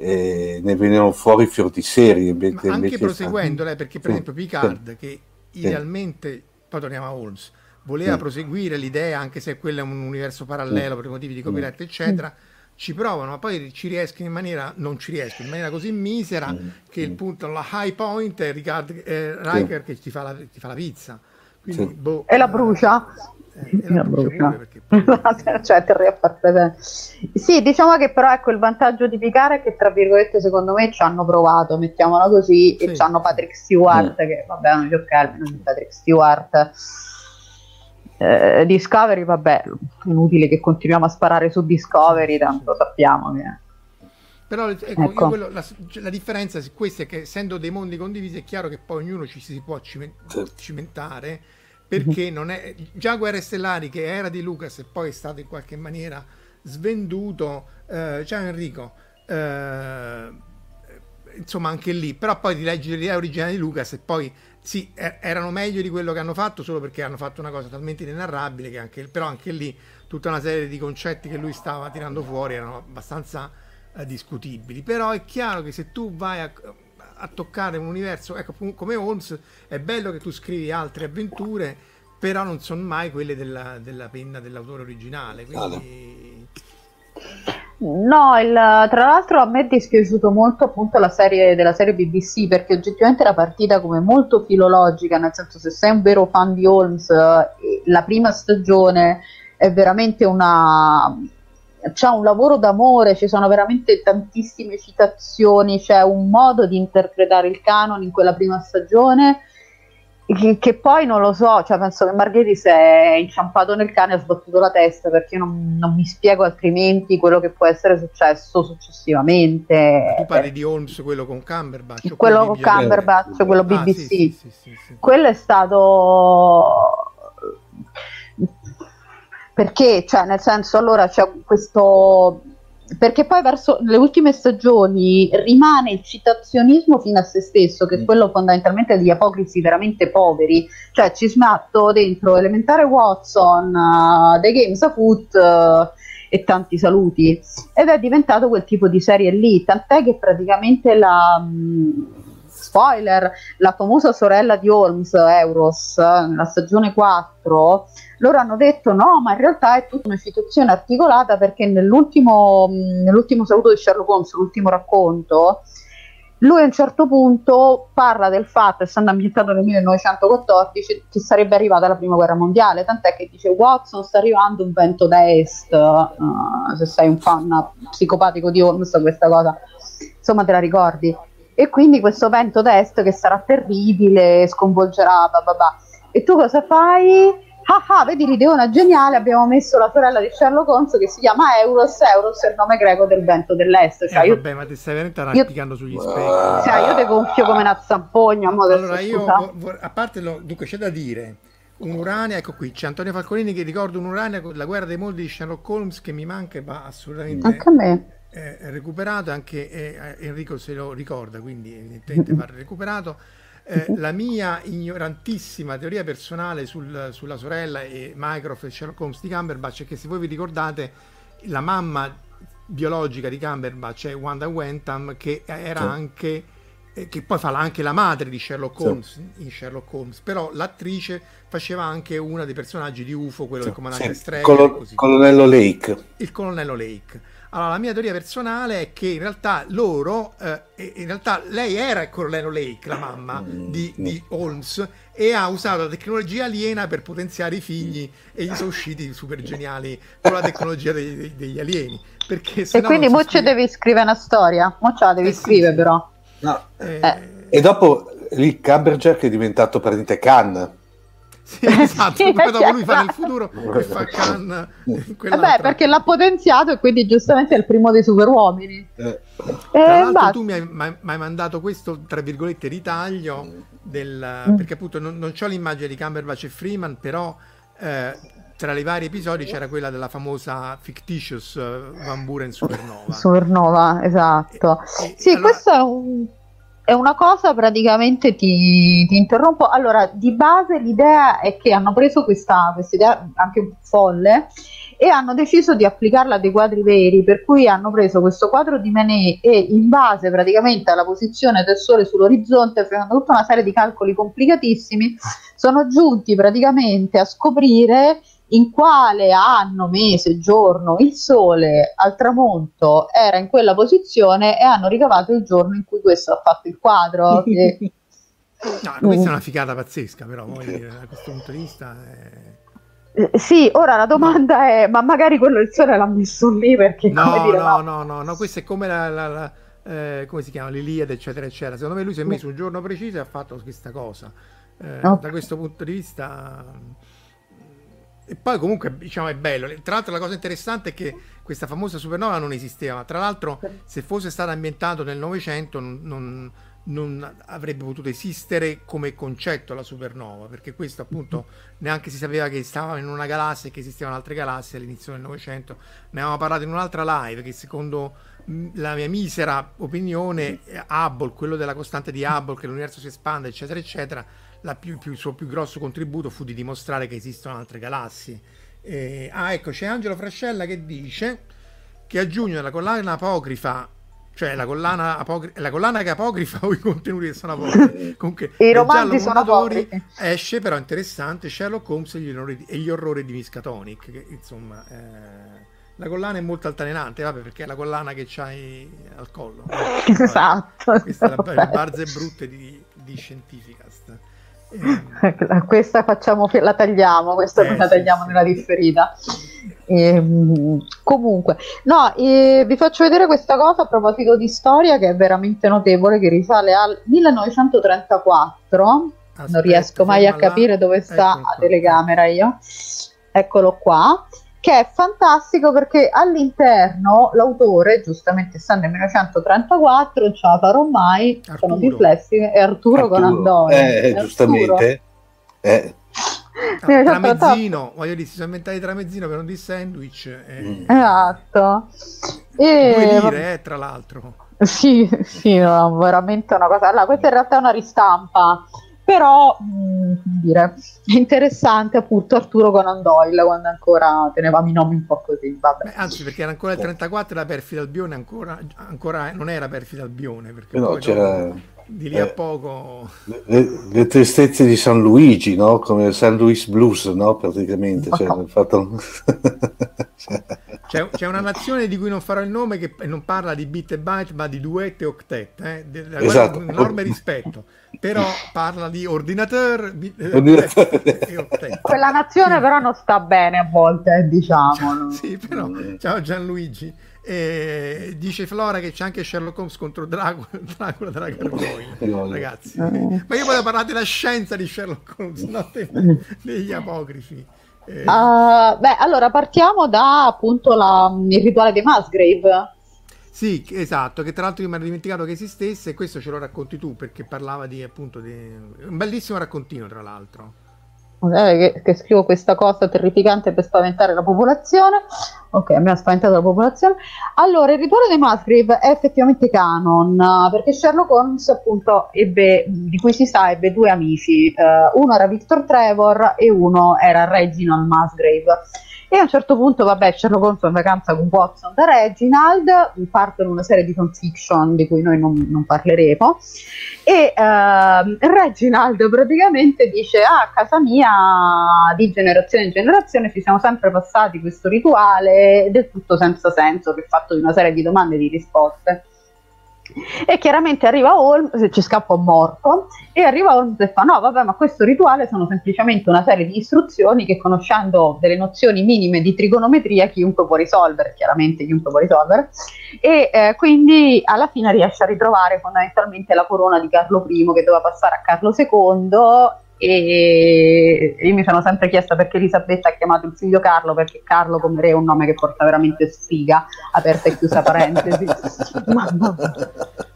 Ne venivano fuori fior di serie invece, anche invece proseguendo lei perché per sì, esempio Picard sì, che idealmente sì. poi torniamo a Holmes voleva mm. proseguire l'idea, anche se quello è un universo parallelo mm. per motivi di copyright, mm. eccetera. Ci provano, ma poi ci riescono in maniera, non ci riescono, in maniera così misera mm. che il punto, la high point è Ricard, eh, Riker che ti fa, la, ti fa la pizza. Quindi, boh, e la brucia. Eh, la brucia. Perché... cioè. Sì, diciamo che però ecco il vantaggio di Picard è che tra virgolette secondo me ci hanno provato, mettiamola così, sì. e ci hanno Patrick Stewart, mm. che vabbè, non gli ok, Patrick Stewart eh, Discovery, vabbè, inutile che continuiamo a sparare su Discovery, tanto sappiamo che... Però ecco, ecco. Quello, la, la, differenza è questa, è che essendo dei mondi condivisi è chiaro che poi ognuno ci si può cimentare, perché mm-hmm. non è... Già Guerre Stellari, che era di Lucas e poi è stato in qualche maniera svenduto, eh, ciao Enrico, eh, insomma anche lì, però poi ti leggi l'idea originale di Lucas e poi sì, erano meglio di quello che hanno fatto solo perché hanno fatto una cosa talmente inenarrabile che anche, però anche lì tutta una serie di concetti che lui stava tirando fuori erano abbastanza eh, discutibili. Però è chiaro che se tu vai a, a toccare un universo, ecco, come Holmes, è bello che tu scrivi altre avventure, però non sono mai quelle della, della penna dell'autore originale. Quindi... No, il, tra l'altro a me è dispiaciuto molto appunto la serie della serie BBC perché oggettivamente era partita come molto filologica, nel senso se sei un vero fan di Holmes, eh, la prima stagione è veramente una c'è un lavoro d'amore, ci sono veramente tantissime citazioni, c'è un modo di interpretare il canon in quella prima stagione che, poi non lo so, cioè penso che Marghetti si è inciampato nel cane e ha sbattuto la testa perché non, non, mi spiego altrimenti quello che può essere successo successivamente. Tu parli di Holmes, quello con Cumberbatch? Quello con Cumberbatch, quello BBC. Ah, sì, sì, sì, quello è stato perché, cioè, nel senso, allora c'è questo perché poi verso le ultime stagioni rimane il citazionismo fino a se stesso, che è mm. quello fondamentalmente degli apocrisi veramente poveri, cioè ci smatto dentro Elementare Watson, uh, The Games of Foot uh, e tanti saluti, ed è diventato quel tipo di serie lì, tant'è che praticamente la... Mh, spoiler, la famosa sorella di Holmes, Euros, nella stagione 4, loro hanno detto no, ma in realtà è tutta una citazione articolata perché nell'ultimo, nell'ultimo saluto di Sherlock Holmes, l'ultimo racconto, lui a un certo punto parla del fatto, essendo ambientato nel 1914, che sarebbe arrivata la prima guerra mondiale, tant'è che dice Watson sta arrivando un vento da est, uh, se sei un fan psicopatico di Holmes questa cosa, insomma te la ricordi. E quindi questo vento da est che sarà terribile, sconvolgerà, blah blah blah. E tu cosa fai? ah ah, vedi l'ideona geniale, abbiamo messo la sorella di Sherlock Holmes che si chiama Euros, Euros è il nome greco del vento dell'est. Cioè, eh, vabbè, io, ma ti stai veramente arrampicando io, sugli specchi. Cioè, io ti gonfio come una zampogna. Allora, io, vor, a parte, lo, dunque, c'è da dire, un'uranea, ecco qui, c'è Antonio Falcolini che ricorda un'uranea con la guerra dei moldi di Sherlock Holmes che mi manca va assolutamente... Anche a me. Eh, recuperato, anche eh, Enrico se lo ricorda, quindi evidentemente va recuperato eh, la mia ignorantissima teoria personale sul, sulla sorella e Mycroft e Sherlock Holmes di Cumberbatch è che se voi vi ricordate la mamma biologica di Cumberbatch è Wanda Wentham che era sì. anche eh, che poi fa anche la madre di Sherlock Holmes sì. in Sherlock Holmes però l'attrice faceva anche una dei personaggi di UFO quello sì. del comandante sì. Streghe Colo- colonnello Lake il colonnello Lake allora, la mia teoria personale è che in realtà loro, eh, in realtà lei era il colonnello Lake, la mamma mm, di, mm. di, Holmes, e ha usato la tecnologia aliena per potenziare i figli e gli sono usciti super geniali con la tecnologia dei, dei, degli alieni. Perché e quindi mo scrive... devi scrivere una storia, mo ce la devi eh, scrivere sì, però. No. Eh... Eh. E dopo lì Cumberjack è diventato praticamente Khan sì, esatto, sì, poi dopo lui fa nel futuro e fa Khan Vabbè, perché l'ha potenziato e quindi giustamente è il primo dei super uomini. Eh. Tra eh, tu mi hai, mi hai, mandato questo, tra virgolette, ritaglio del, mm. perché appunto non, non ho l'immagine di Cumberbatch e Freeman, però eh, tra i vari episodi c'era quella della famosa fictitious uh, Van Buren Supernova. Supernova, esatto. E, e, sì, allora... questo è, un, è, una cosa praticamente ti, ti, interrompo. Allora, di base l'idea è che hanno preso questa idea anche un folle e hanno deciso di applicarla a dei quadri veri, per cui hanno preso questo quadro di Manet e in base praticamente alla posizione del Sole sull'orizzonte, facendo tutta una serie di calcoli complicatissimi, sono giunti praticamente a scoprire in quale anno, mese, giorno il Sole al tramonto era in quella posizione e hanno ricavato il giorno in cui questo ha fatto il quadro. Che... No, questa è una figata pazzesca, però dire, da questo punto di vista. È... Eh, sì, ora la domanda no. è: ma magari quello del sole l'ha messo lì perché. No, dire, no, no, no, no, questo è come la, la, la eh, come si chiama l'Iliade, eccetera, eccetera. Secondo me lui si è messo un giorno preciso e ha fatto questa cosa. Eh, okay. Da questo punto di vista e poi comunque diciamo è bello. Tra l'altro la cosa interessante è che questa famosa supernova non esisteva. Tra l'altro se fosse stata ambientato nel Novecento non, non, avrebbe potuto esistere come concetto la supernova, perché questo appunto neanche si sapeva che stava in una galassia e che esistevano altre galassie all'inizio del Novecento. Ne avevamo parlato in un'altra live che secondo la mia misera opinione Hubble, quello della costante di Hubble, che l'universo si espande, eccetera, eccetera più, più, il suo più grosso contributo fu di dimostrare che esistono altre galassie. Eh, ah, ecco, c'è Angelo Frascella che dice che a giugno la collana apocrifa, cioè la collana, apocri- la collana che apocrifa o i contenuti che sono apocrifi, comunque i romanzi sono apocrifi. Esce però interessante Sherlock Holmes e gli, orrori, e gli orrori di Miskatonic, che insomma... Eh, la collana è molto altalenante, vabbè, perché è la collana che c'hai al collo. Esatto. Questa è la, le barze brutte di, di Scientificast. questa facciamo, la tagliamo, questa eh, la tagliamo sì, nella differita. E, ehm, comunque, no, e vi faccio vedere questa cosa a proposito di storia che è veramente notevole, che risale al 1934. Aspetta, non riesco mai a capire là. dove sta ecco la telecamera io. Eccolo qua che è fantastico perché all'interno l'autore, giustamente essendo nel 1934, non ce la farò mai, Arturo. sono dislessiche, è Arturo, Arturo. Conan Doyle. Eh, giustamente. Eh. Ah, tramezzino, voglio dire, si sono inventati tramezzino per non di sandwich. Eh. Mm. Esatto. E... Due lire, eh, tra l'altro. Sì, sì, no, veramente una cosa. Allora, questa in realtà è una ristampa però mh, mm, dire, è interessante appunto Arturo Conan Doyle quando ancora tenevamo i nomi un po' così Beh, anzi perché era ancora il 34 la perfida Albione ancora, ancora non era perfida Albione perché no, c'era dopo, di lì eh, a poco le, le, tristezze di San Luigi no? come San Luis Blues no? praticamente cioè, fatto... C'è, c'è, una nazione di cui non farò il nome che non parla di bit e byte ma di duet e octet eh? esatto. un enorme rispetto però parla di ordinateur, eh, e octet quella nazione però non sta bene a volte eh, diciamo sì però ciao Gianluigi e dice Flora che c'è anche Sherlock Holmes contro Dracula, Dracula Gargoyle ragazzi. Eh. ma io voglio parlare della scienza di Sherlock Holmes non degli apocrifi. Uh, beh, allora partiamo da appunto la, il rituale dei Musgrave. Sì, esatto, che tra l'altro io mi ero dimenticato che esistesse e questo ce lo racconti tu perché parlava di appunto di un bellissimo raccontino tra l'altro che, che, scrivo questa cosa terrificante per spaventare la popolazione. Ok, me ha spaventato la popolazione. Allora, il rituale dei Musgrave è effettivamente canon, perché Sherlock Holmes, appunto, ebbe, di cui si sa, ebbe due amici. Uh, uno era Victor Trevor e uno era Reginald Musgrave e a un certo punto, vabbè, Sherlock Holmes in vacanza con Watson da Reginald, partono una serie di fanfiction di cui noi non, non parleremo, e uh, Reginald praticamente dice, ah, a casa mia di generazione in generazione ci siamo sempre passati questo rituale del tutto senza senso, che è fatto di una serie di domande e di risposte. E chiaramente arriva Holmes, ci scappa un morto, e arriva Holmes e fa: No, vabbè, ma questo rituale sono semplicemente una serie di istruzioni che, conoscendo delle nozioni minime di trigonometria, chiunque può risolvere. Chiaramente, chiunque può risolvere. E eh, quindi alla fine riesce a ritrovare fondamentalmente la corona di Carlo I che doveva passare a Carlo II e io mi sono sempre chiesta perché Elisabetta ha chiamato il figlio Carlo perché Carlo come re è un nome che porta veramente sfiga aperta e chiusa parentesi.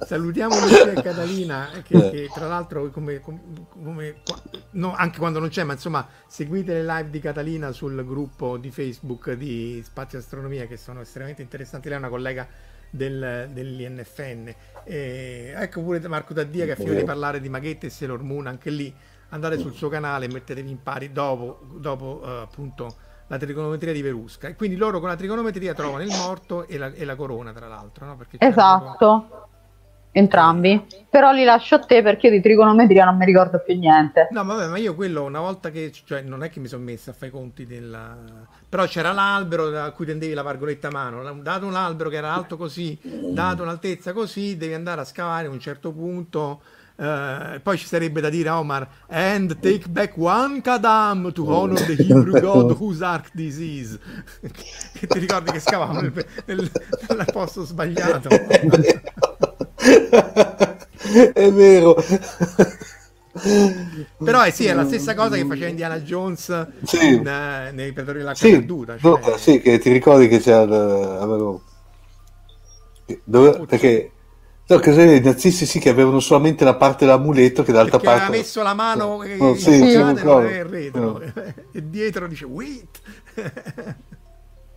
Salutiamo Lucia e Catalina che, eh. che tra l'altro come, come, no, anche quando non c'è ma insomma seguite le live di Catalina sul gruppo di Facebook di Spazio Astronomia che sono estremamente interessanti. Lei è una collega del, dell'INFN e ecco pure Marco Daddia che ha finito di parlare di Maghette e Sailor Moon anche lì andate sul suo canale e mettetevi in pari dopo, dopo uh, appunto la trigonometria di Verusca. E quindi loro con la trigonometria trovano il morto e la, e la corona, tra l'altro. No? esatto. Entrambi, però li lascio a te perché io di trigonometria non mi ricordo più niente. No, vabbè, ma io quello una volta che, cioè, non è che mi sono messo a fare i conti della. Però c'era l'albero a cui tendevi la pargoletta a mano. Dato un albero che era alto così, dato un'altezza così, devi andare a scavare a un certo punto Uh, poi ci sarebbe da dire a Omar and take back one kadam to honor the Hebrew god whose ark this is che ti ricordi che scavavamo nel, nel, nel posto sbagliato? È vero. Però eh, sì è la stessa cosa che faceva Indiana Jones sì. in, uh, nei Predatori della sì, perduta cioè... no, sì che ti ricordi che c'era avevo... Dove... perché No, che i nazisti sì che avevano solamente la parte dell'amuleto che d'altra Perché parte... aveva messo la mano eh, sì, sì, non è retro. No. e dietro dice wait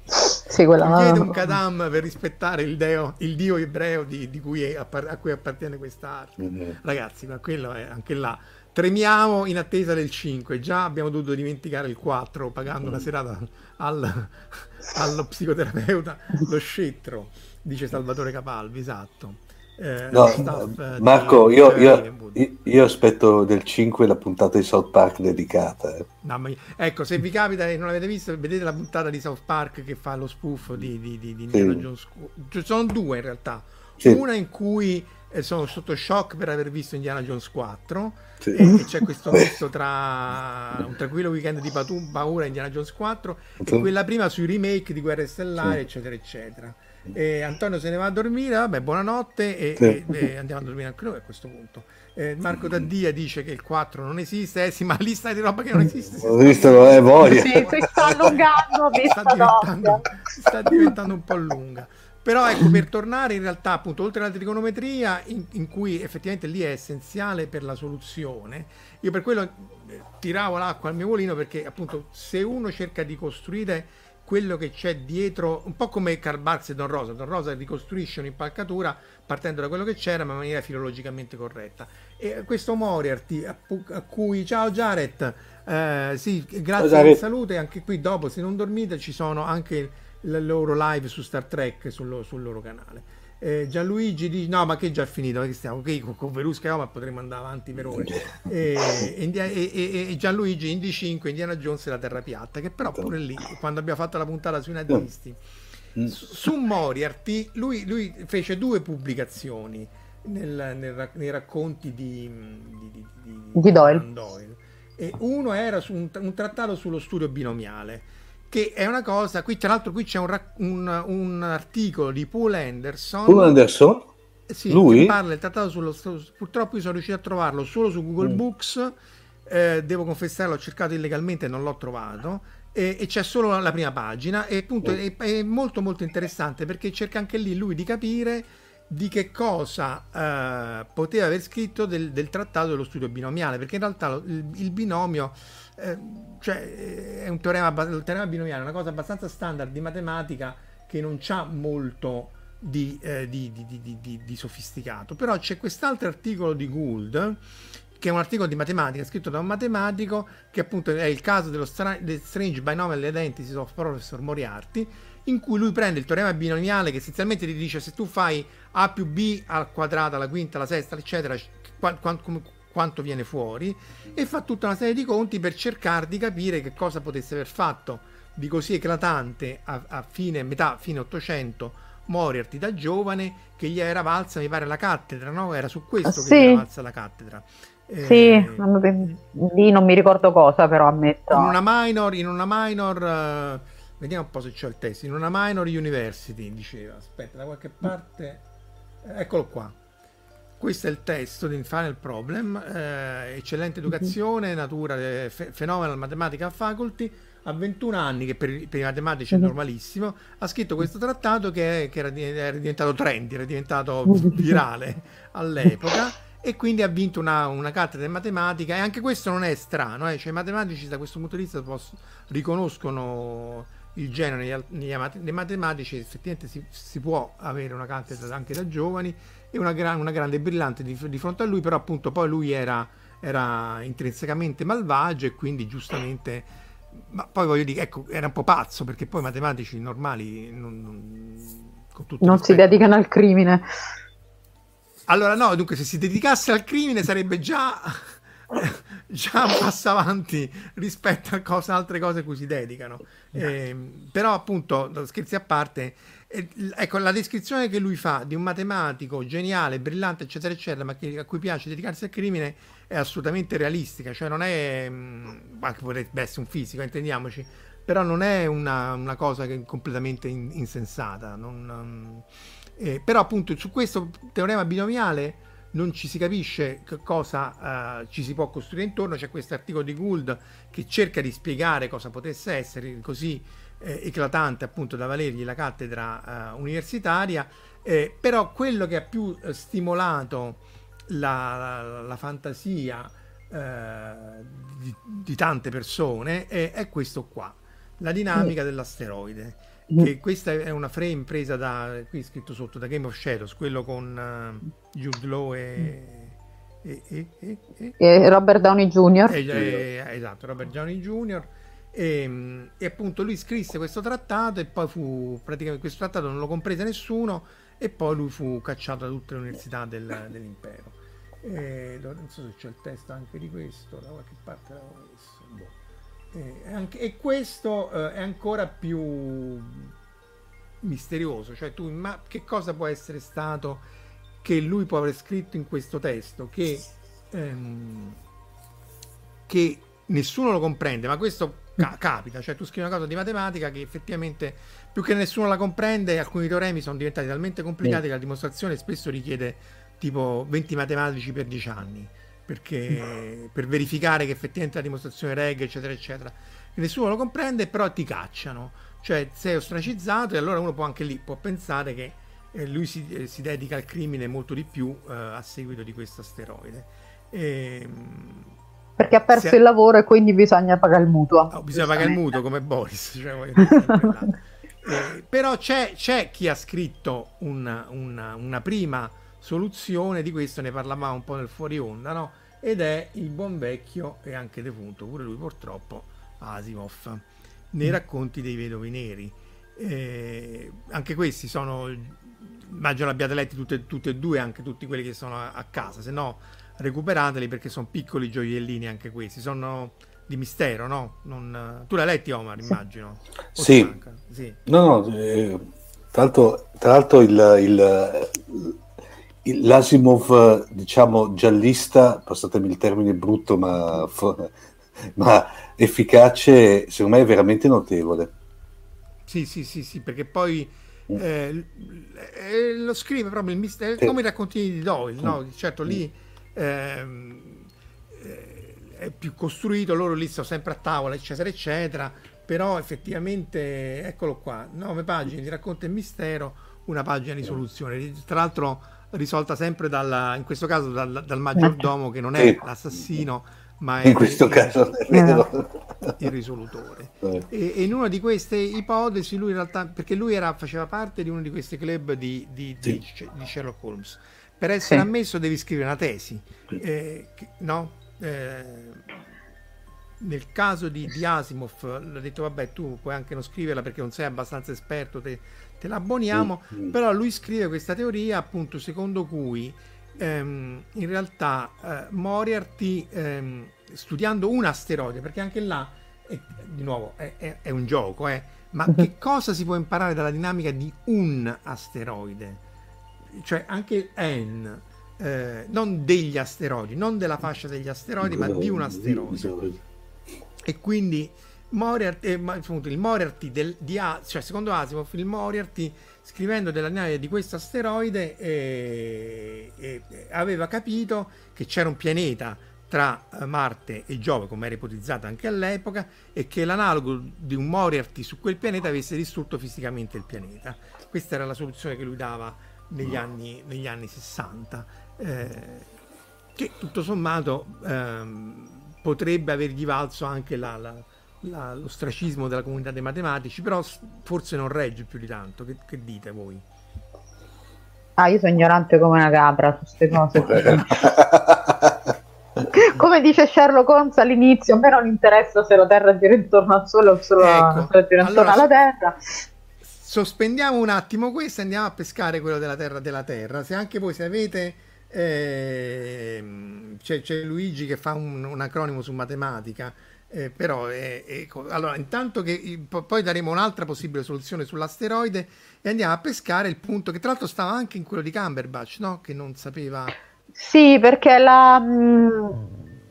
sì, quella chiede un kadam per rispettare il, deo, il dio ebreo di, di cui è, a cui appartiene quest'arte? Mm-hmm. ragazzi ma quello è anche là. Tremiamo in attesa del 5 già abbiamo dovuto dimenticare il 4 pagando una serata al, allo psicoterapeuta lo scettro dice Salvatore Capalvi esatto eh, no, eh, Marco, io, io, io, aspetto del 5 la puntata di South Park dedicata. Eh. No, ma, ecco, se vi capita e non l'avete visto, vedete la puntata di South Park che fa lo spoof di, di, di, di Indiana sì. Jones. Ci sono due in realtà. Sì. Una in cui eh, sono sotto shock per aver visto Indiana Jones 4 sì. e, c'è questo misto tra un tranquillo weekend di paura e Indiana Jones 4 e quella prima sui remake di Guerre Stellari, eccetera, eccetera. E Antonio se ne va a dormire, vabbè, buonanotte e, sì. e, e andiamo a dormire anche noi a questo punto. Eh, Marco Daddia dice che il 4 non esiste, eh sì, ma lista di roba che non esiste. Ho visto, non è voglia. Sì, si sta allungando, sta diventando, sta diventando un po' lunga. Però ecco, per tornare in realtà, appunto, oltre alla trigonometria, in, in, cui effettivamente lì è essenziale per la soluzione, io per quello eh, tiravo l'acqua al mio volino perché appunto se uno cerca di costruire quello che c'è dietro, un po' come Barks e Don Rosa. Don Rosa ricostruisce un'impalcatura partendo da quello che c'era, ma in maniera filologicamente corretta. E questo Moriarty, a, cui ciao Jared, eh, sì, grazie per salute. Anche qui dopo, se non dormite, ci sono anche le loro live su Star Trek sul, sul loro canale. Eh, Gianluigi dice: No, ma che già finito? Che stiamo okay, con, con Verusca e Oma potremmo andare avanti per ore. E, e, e, e, Gianluigi in D5 Indiana Jones e la terra piatta, che però pure lì, quando abbiamo fatto la puntata sui nazisti, mm. su Moriarty, lui, lui, fece due pubblicazioni nel, nel, nei racconti di, di, di, di Doyle. Doyle. E uno era su un, un trattato sullo studio binomiale che è una cosa, qui tra l'altro qui c'è un, un, un articolo di Paul Anderson. Paul Anderson? Sì, Lui? parla del trattato sullo purtroppo io sono riuscito a trovarlo solo su Google mm. Books, eh, devo confessare l'ho cercato illegalmente e non l'ho trovato. E, c'è solo la prima pagina e appunto mm. è, è, molto molto interessante perché cerca anche lì lui di capire di che cosa eh, poteva aver scritto del, del, trattato dello studio binomiale perché in realtà il, il binomio eh, cioè, eh, è un teorema, il teorema binomiale, è una cosa abbastanza standard di matematica che non c'ha molto di, eh, di, di, di, sofisticato. Però c'è quest'altro articolo di Gould, che è un articolo di matematica scritto da un matematico, che appunto è il caso dello stra- Strange Binomial Identities of Professor Moriarty, in cui lui prende il teorema binomiale che essenzialmente ti dice se tu fai a più b al quadrato, alla quinta, alla sesta, eccetera, qua, qua, come, quanto viene fuori e fa tutta una serie di conti per cercare di capire che cosa potesse aver fatto di così eclatante a, a fine, metà, fine 800 Moriarty da giovane che gli era valsa, mi pare, la cattedra, no? Era su questo sì. che gli era valsa la cattedra. Eh, sì, lì non mi ricordo cosa, però ammetto. In una minor, in una minor uh, vediamo un po' se c'è il testo, in una minor university, diceva, aspetta, da qualche parte, eccolo qua questo è il testo di Final Problem, eh, eccellente educazione, natura, eh, fe- phenomenal mathematical faculty, a 21 anni, che per, per i matematici è normalissimo, ha scritto questo trattato che, che era, era, diventato trendy, era diventato virale all'epoca e quindi ha vinto una, una, cattedra di matematica e anche questo non è strano, eh? cioè, i matematici da questo punto di vista posso, riconoscono il genere nei matematici, effettivamente si, si, può avere una cattedra anche da giovani e una, gran, una grande brillante di, di, fronte a lui, però appunto poi lui era, era intrinsecamente malvagio e quindi giustamente ma poi voglio dire, ecco, era un po' pazzo perché poi i matematici normali non, non, non si dedicano al crimine. Allora no, dunque se si dedicasse al crimine sarebbe già, già un passo avanti rispetto a cose, altre cose a cui si dedicano. Eh, però appunto, scherzi a parte, eh, ecco la descrizione che lui fa di un matematico geniale, brillante, eccetera, eccetera, ma che, a cui piace dedicarsi al crimine è assolutamente realistica, cioè non è, mh, anche potrebbe essere un fisico, intendiamoci, però non è una, una cosa che è completamente in, insensata. Non, um, eh, però appunto su questo teorema binomiale non ci si capisce cosa uh, ci si può costruire intorno, c'è questo articolo di Gould che cerca di spiegare cosa potesse essere così eh, eclatante appunto da valergli la cattedra uh, universitaria, eh, però quello che ha più uh, stimolato la, la, la fantasia eh, di, di, tante persone è, è, questo qua, la dinamica mm. dell'asteroide. Mm. Che questa è una frame presa da, qui scritto sotto, da Game of Shadows, quello con uh, Jude Law e... E, e, e, e, Robert Downey Jr. esatto, Robert Downey Jr. E, e, appunto lui scrisse questo trattato e poi fu praticamente questo trattato non lo comprese nessuno e poi lui fu cacciato da tutte le università del, dell'impero. Non so se c'è il testo anche di questo, da qualche parte. E, anche, e, questo eh, è ancora più misterioso, cioè tu ma che cosa può essere stato che lui può aver scritto in questo testo che, ehm, che nessuno lo comprende, ma questo ca- capita, cioè tu scrivi una cosa di matematica che effettivamente più che nessuno la comprende, alcuni teoremi sono diventati talmente complicati che la dimostrazione spesso richiede tipo 20 matematici per 10 anni, perché per verificare che effettivamente la dimostrazione regge, eccetera, eccetera. Nessuno lo comprende, però ti cacciano, cioè sei ostracizzato e allora uno può anche lì può pensare che eh, lui si, eh, si, dedica al crimine molto di più eh, a seguito di questo asteroide. E, ehm, perché ha perso è... il lavoro e quindi bisogna pagare il mutuo. Oh, bisogna pagare il mutuo come Boris. Cioè, eh, però c'è, c'è, chi ha scritto una, una, una, prima soluzione, di questo ne parlavamo un po' nel fuori onda, no? ed è il buon vecchio e anche defunto, pure lui purtroppo, Asimov, nei mm. racconti dei vedovi neri. Eh, anche questi sono, immagino l'abbiate letti tutti, tutti e due, anche tutti quelli che sono a, a casa, se no recuperateli perché sono piccoli gioiellini anche questi, sono di mistero, no? Non... Tu l'hai letti Omar, immagino? Sì. sì. No, no, eh, tra l'altro, tra l'altro il, il, l'Asimov, diciamo, giallista, passatemi il termine brutto, ma, ma efficace, secondo me è veramente notevole. Sì, sì, sì, sì, perché poi mm. eh, eh, lo scrive proprio il mistero, come i raccontini di Doyle, no? Mm. Certo, lì... Mm Ehm, eh, è più costruito, loro lì sono sempre a tavola, eccetera, eccetera. Però effettivamente, eccolo qua, nove pagine di racconto e mistero, una pagina di soluzione. Tra l'altro risolta sempre dalla, in questo caso dal, dal maggiordomo che non è l'assassino, ma è in questo il, caso il, il risolutore. E, e, in una di queste ipotesi lui in realtà, perché lui era, faceva parte di uno di questi club di, di, sì. di, di Sherlock Holmes per essere sì. ammesso devi scrivere una tesi, eh, no? Eh, nel caso di, di Asimov l'ha detto vabbè tu puoi anche non scriverla perché non sei abbastanza esperto, te, te la abboniamo, mm. però lui scrive questa teoria appunto secondo cui ehm, in realtà eh, Moriarty ehm, studiando un asteroide, perché anche là è, di nuovo è, è, è un gioco, eh, ma che cosa si può imparare dalla dinamica di un asteroide? cioè anche N, eh, non degli asteroidi, non della fascia degli asteroidi, ma di un asteroide. E quindi Moriarty, eh, appunto, il Moriarty del, di A, cioè secondo Asimov, il Moriarty scrivendo della nave di questo asteroide eh, eh, aveva capito che c'era un pianeta tra eh, Marte e Giove, come era ipotizzato anche all'epoca, e che l'analogo di un Moriarty su quel pianeta avesse distrutto fisicamente il pianeta. Questa era la soluzione che lui dava negli anni, negli anni 60, eh, che tutto sommato ehm, potrebbe avergli valso anche la, la, la, l'ostracismo della comunità dei matematici, però forse non regge più di tanto. Che, che dite voi? Ah, io sono ignorante come una capra su queste cose. come dice Sherlock Holmes all'inizio, a me non interessa se la Terra gira intorno al Sole o solo ecco. gira intorno allora, alla Terra. Sospendiamo un attimo questo e andiamo a pescare quello della Terra della Terra. Se anche voi se avete eh, c'è, c'è, Luigi che fa un, un acronimo su matematica. Eh, però eh, ecco, allora intanto che poi daremo un'altra possibile soluzione sull'asteroide e andiamo a pescare il punto che tra l'altro stava anche in quello di Cumberbatch no? che non sapeva sì, perché la, mh, mm,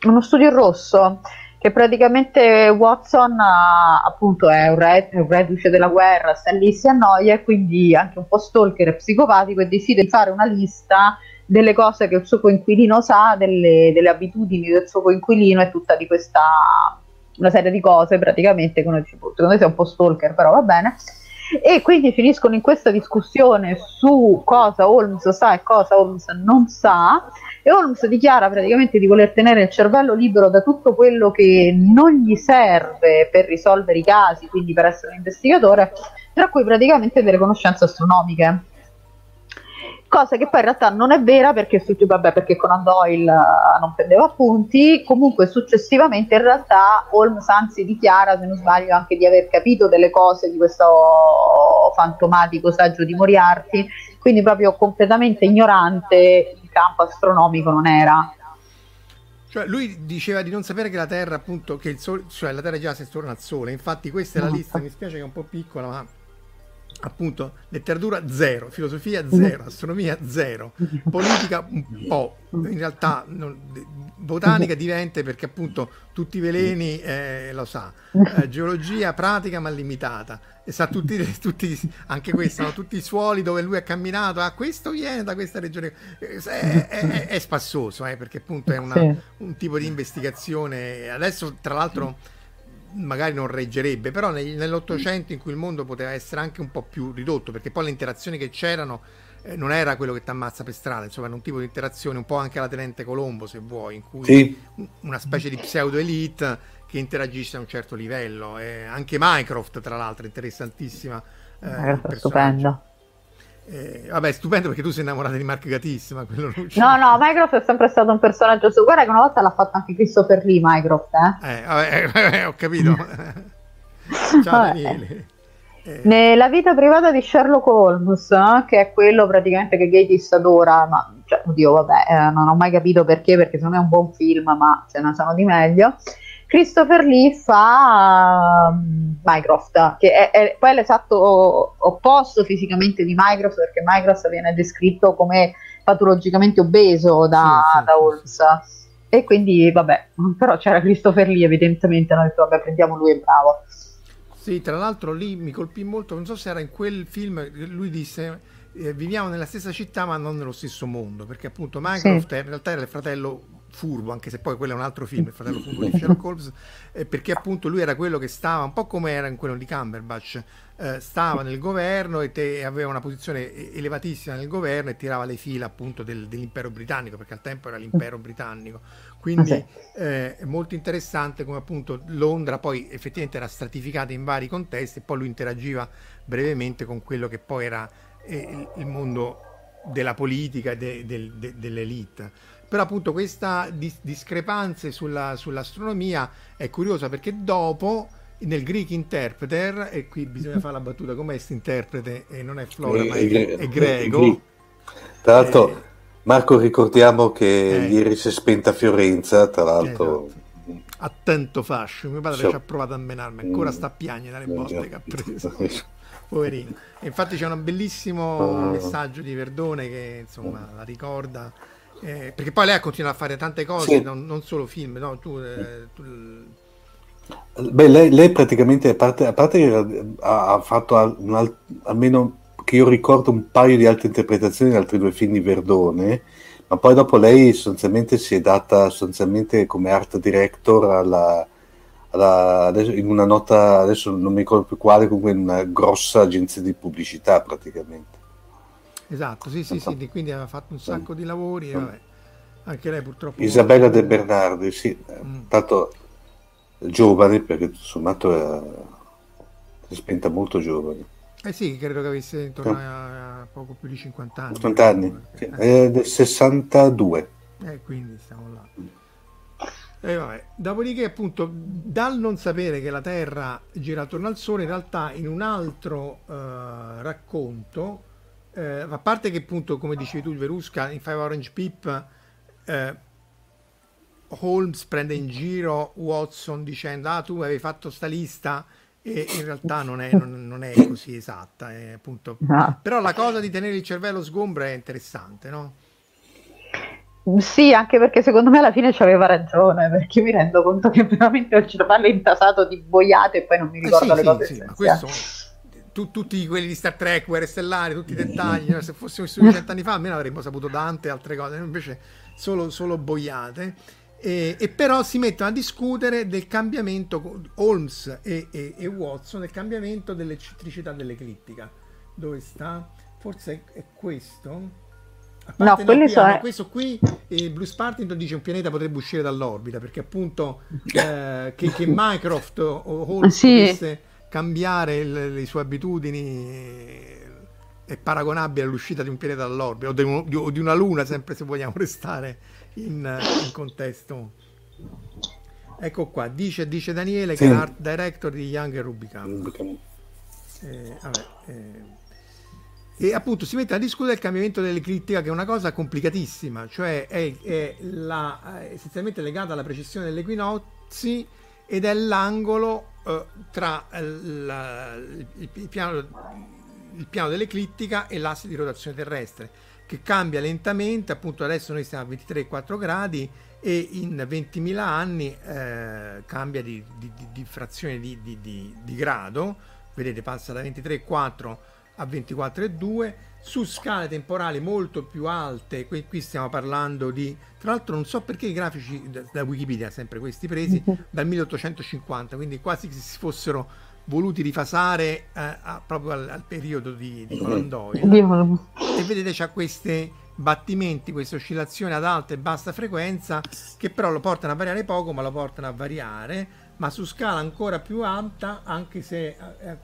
uno studio rosso che praticamente Watson appunto è un, re, un reduce della guerra, sta lì, si annoia e quindi anche un po' stalker e psicopatico e decide di fare una lista delle cose che il suo coinquilino sa, delle, delle abitudini del suo coinquilino e tutta di questa una serie di cose praticamente che uno dice, boh, secondo me sei un po' stalker però va bene. E quindi finiscono in questa discussione su cosa Holmes sa e cosa Holmes non sa e Holmes dichiara praticamente di voler tenere il cervello libero da tutto quello che non gli serve per risolvere i casi, quindi per essere un investigatore, tra cui praticamente delle conoscenze astronomiche cosa che poi in realtà non è vera perché, vabbè, perché Conan Doyle uh, non prendeva appunti, comunque successivamente in realtà Holmes anzi dichiara, se non sbaglio, anche di aver capito delle cose di questo fantomatico saggio di Moriarty, quindi proprio completamente ignorante il campo astronomico non era. Cioè, lui diceva di non sapere che la Terra, appunto, che il Sole, cioè la Terra già si attorno al Sole. Infatti, questa è la lista. Mi spiace che è un po' piccola, ma appunto letteratura zero, filosofia zero, astronomia zero, politica un po', in realtà non, botanica diventa perché appunto tutti i veleni eh, lo sa, eh, geologia pratica ma limitata, e sa tutti, tutti anche questo, no? tutti i suoli dove lui ha camminato, ah questo viene da questa regione, eh, è, è, è spassoso eh, perché appunto è una, un tipo di investigazione, adesso tra l'altro magari non reggerebbe, però nell'Ottocento in cui il mondo poteva essere anche un po' più ridotto, perché poi le interazioni che c'erano eh, non era quello che ti ammazza per strada, insomma era un tipo di interazione un po' anche alla Tenente Colombo se vuoi, in cui sì. una specie di pseudo elite che interagisce a un certo livello, eh, anche Minecraft tra l'altro interessantissima. Eh, stupendo. Eh, vabbè, stupendo perché tu sei innamorata di Mark Gatissima. Quello no, no, Mycroft è sempre stato un personaggio su. Guarda che una volta l'ha fatto anche Christopher Lee, Mycroft. Eh, eh vabbè, eh, ho capito. Ciao Daniele. Eh. Nella vita privata di Sherlock Holmes, eh, che è quello praticamente che Gatis adora, ma cioè, oddio, vabbè, eh, non ho mai capito perché, perché secondo me è un buon film, ma ce ne sono di meglio. Christopher Lee fa um, Mycroft, che è, è, poi è l'esatto opposto fisicamente di Mycroft, perché Mycroft viene descritto come patologicamente obeso da, sì, sì, da Holmes. Sì. E quindi, vabbè, però c'era Christopher Lee, evidentemente, hanno detto, vabbè, prendiamo lui, è bravo. Sì, tra l'altro lì mi colpì molto, non so se era in quel film, lui disse eh, viviamo nella stessa città ma non nello stesso mondo, perché appunto Mycroft in realtà era il fratello furbo, anche se poi quello è un altro film, il fratello furbo di Sherlock Holmes, eh, perché appunto lui era quello che stava, un po' come era in quello di Cumberbatch, eh, stava nel governo e te, aveva una posizione elevatissima nel governo e tirava le fila appunto del, dell'impero britannico, perché al tempo era l'impero britannico. Quindi eh, è molto interessante come appunto Londra poi effettivamente era stratificata in vari contesti e poi lui interagiva brevemente con quello che poi era eh, il mondo della politica e de, de, de, dell'elite. Però appunto questa dis- discrepanza sulla, sull'astronomia è curiosa perché dopo nel Greek Interpreter, e qui bisogna fare la battuta, com'è questo interprete? E non è Flora, ma è, è, è greco. Tra l'altro, eh, Marco, ricordiamo che eh, ieri si è spenta Fiorenza, tra l'altro. Esatto. Attento fascio, mio padre so. ci ha provato a menarmi, ancora sta a piangere dalle botte che ha preso. Poverino. E infatti c'è un bellissimo ah. messaggio di Verdone che insomma la ricorda eh, perché poi lei ha continuato a fare tante cose, sì. non, non, solo film, no? tu, eh, tu, Beh, lei, lei praticamente, a parte, a parte che ha, fatto al, al, almeno che io ricordo un paio di altre interpretazioni di altri due film di Verdone, ma poi dopo lei sostanzialmente si è data sostanzialmente come art director alla, alla, adesso, in una nota, adesso non mi ricordo più quale, comunque in una grossa agenzia di pubblicità praticamente. Esatto, sì, sì, sì, quindi aveva fatto un sacco di lavori e vabbè, anche lei purtroppo... Isabella De Bernardi, sì, mm. tanto giovane perché tutto sommato è, si è spenta molto giovane. Eh sì, credo che avesse intorno a, a poco più di 50 anni. 50 anni, sì. è del 62. Eh, quindi stiamo là. E vabbè. Dopodiché, appunto, dal non sapere che la Terra gira attorno al Sole, in realtà in un altro uh, racconto, uh, a parte che appunto, come dicevi tu, Verusca, in Five Orange Pip, uh, Holmes prende in giro Watson dicendo, ah, tu avevi fatto sta lista, e in realtà non è, non, non è così esatta. È appunto... No. Però la cosa di tenere il cervello sgombro è interessante, no? Sì, anche perché secondo me alla fine ci aveva ragione, perché mi rendo conto che veramente ho il cervello intasato di boiate e poi non mi ricordo eh sì, le cose sì, sì, questo, tu, tutti quelli di Star Trek, Guerre Stellari, tutti i dettagli, se fossimo vissuti cent'anni fa almeno avremmo saputo tante altre cose, invece solo, solo boiate. E, e, però si mettono a discutere del cambiamento, Holmes e, e, e Watson, del cambiamento dell'eccentricità dell'eclittica. Dove sta? Forse è, è questo? no, quelli sono... questo qui eh, Bruce Partington dice un pianeta potrebbe uscire dall'orbita perché appunto eh, che, che, Mycroft o Holmes sì. potesse cambiare il, le sue abitudini è paragonabile all'uscita di un pianeta dall'orbita o di, un, o di una luna sempre se vogliamo restare in, in contesto. Ecco qua dice, dice Daniele sì. che è l'art director di Young e Rubicam. Eh, vabbè, eh, e appunto si mette a discutere il cambiamento dell'eclittica che è una cosa complicatissima, cioè è, è la, essenzialmente legata alla precessione degli equinozi ed è l'angolo eh, tra la, il, il, piano, il, piano, dell'eclittica e l'asse di rotazione terrestre che cambia lentamente, appunto adesso noi siamo a 23,4 gradi e in 20.000 anni eh, cambia di, di, di, di frazione di, grado, vedete passa da 23,4 a 24,2 su scale temporali molto più alte, qui, qui, stiamo parlando di, tra l'altro non so perché i grafici da, da Wikipedia, sempre questi presi, dal 1850, quindi quasi che si fossero voluti rifasare eh, a, proprio al, al, periodo di, di Conan Doyle. E vedete c'ha questi battimenti, queste oscillazioni ad alta e bassa frequenza che però lo portano a variare poco, ma lo portano a variare ma su scala ancora più alta, anche se, eh, eh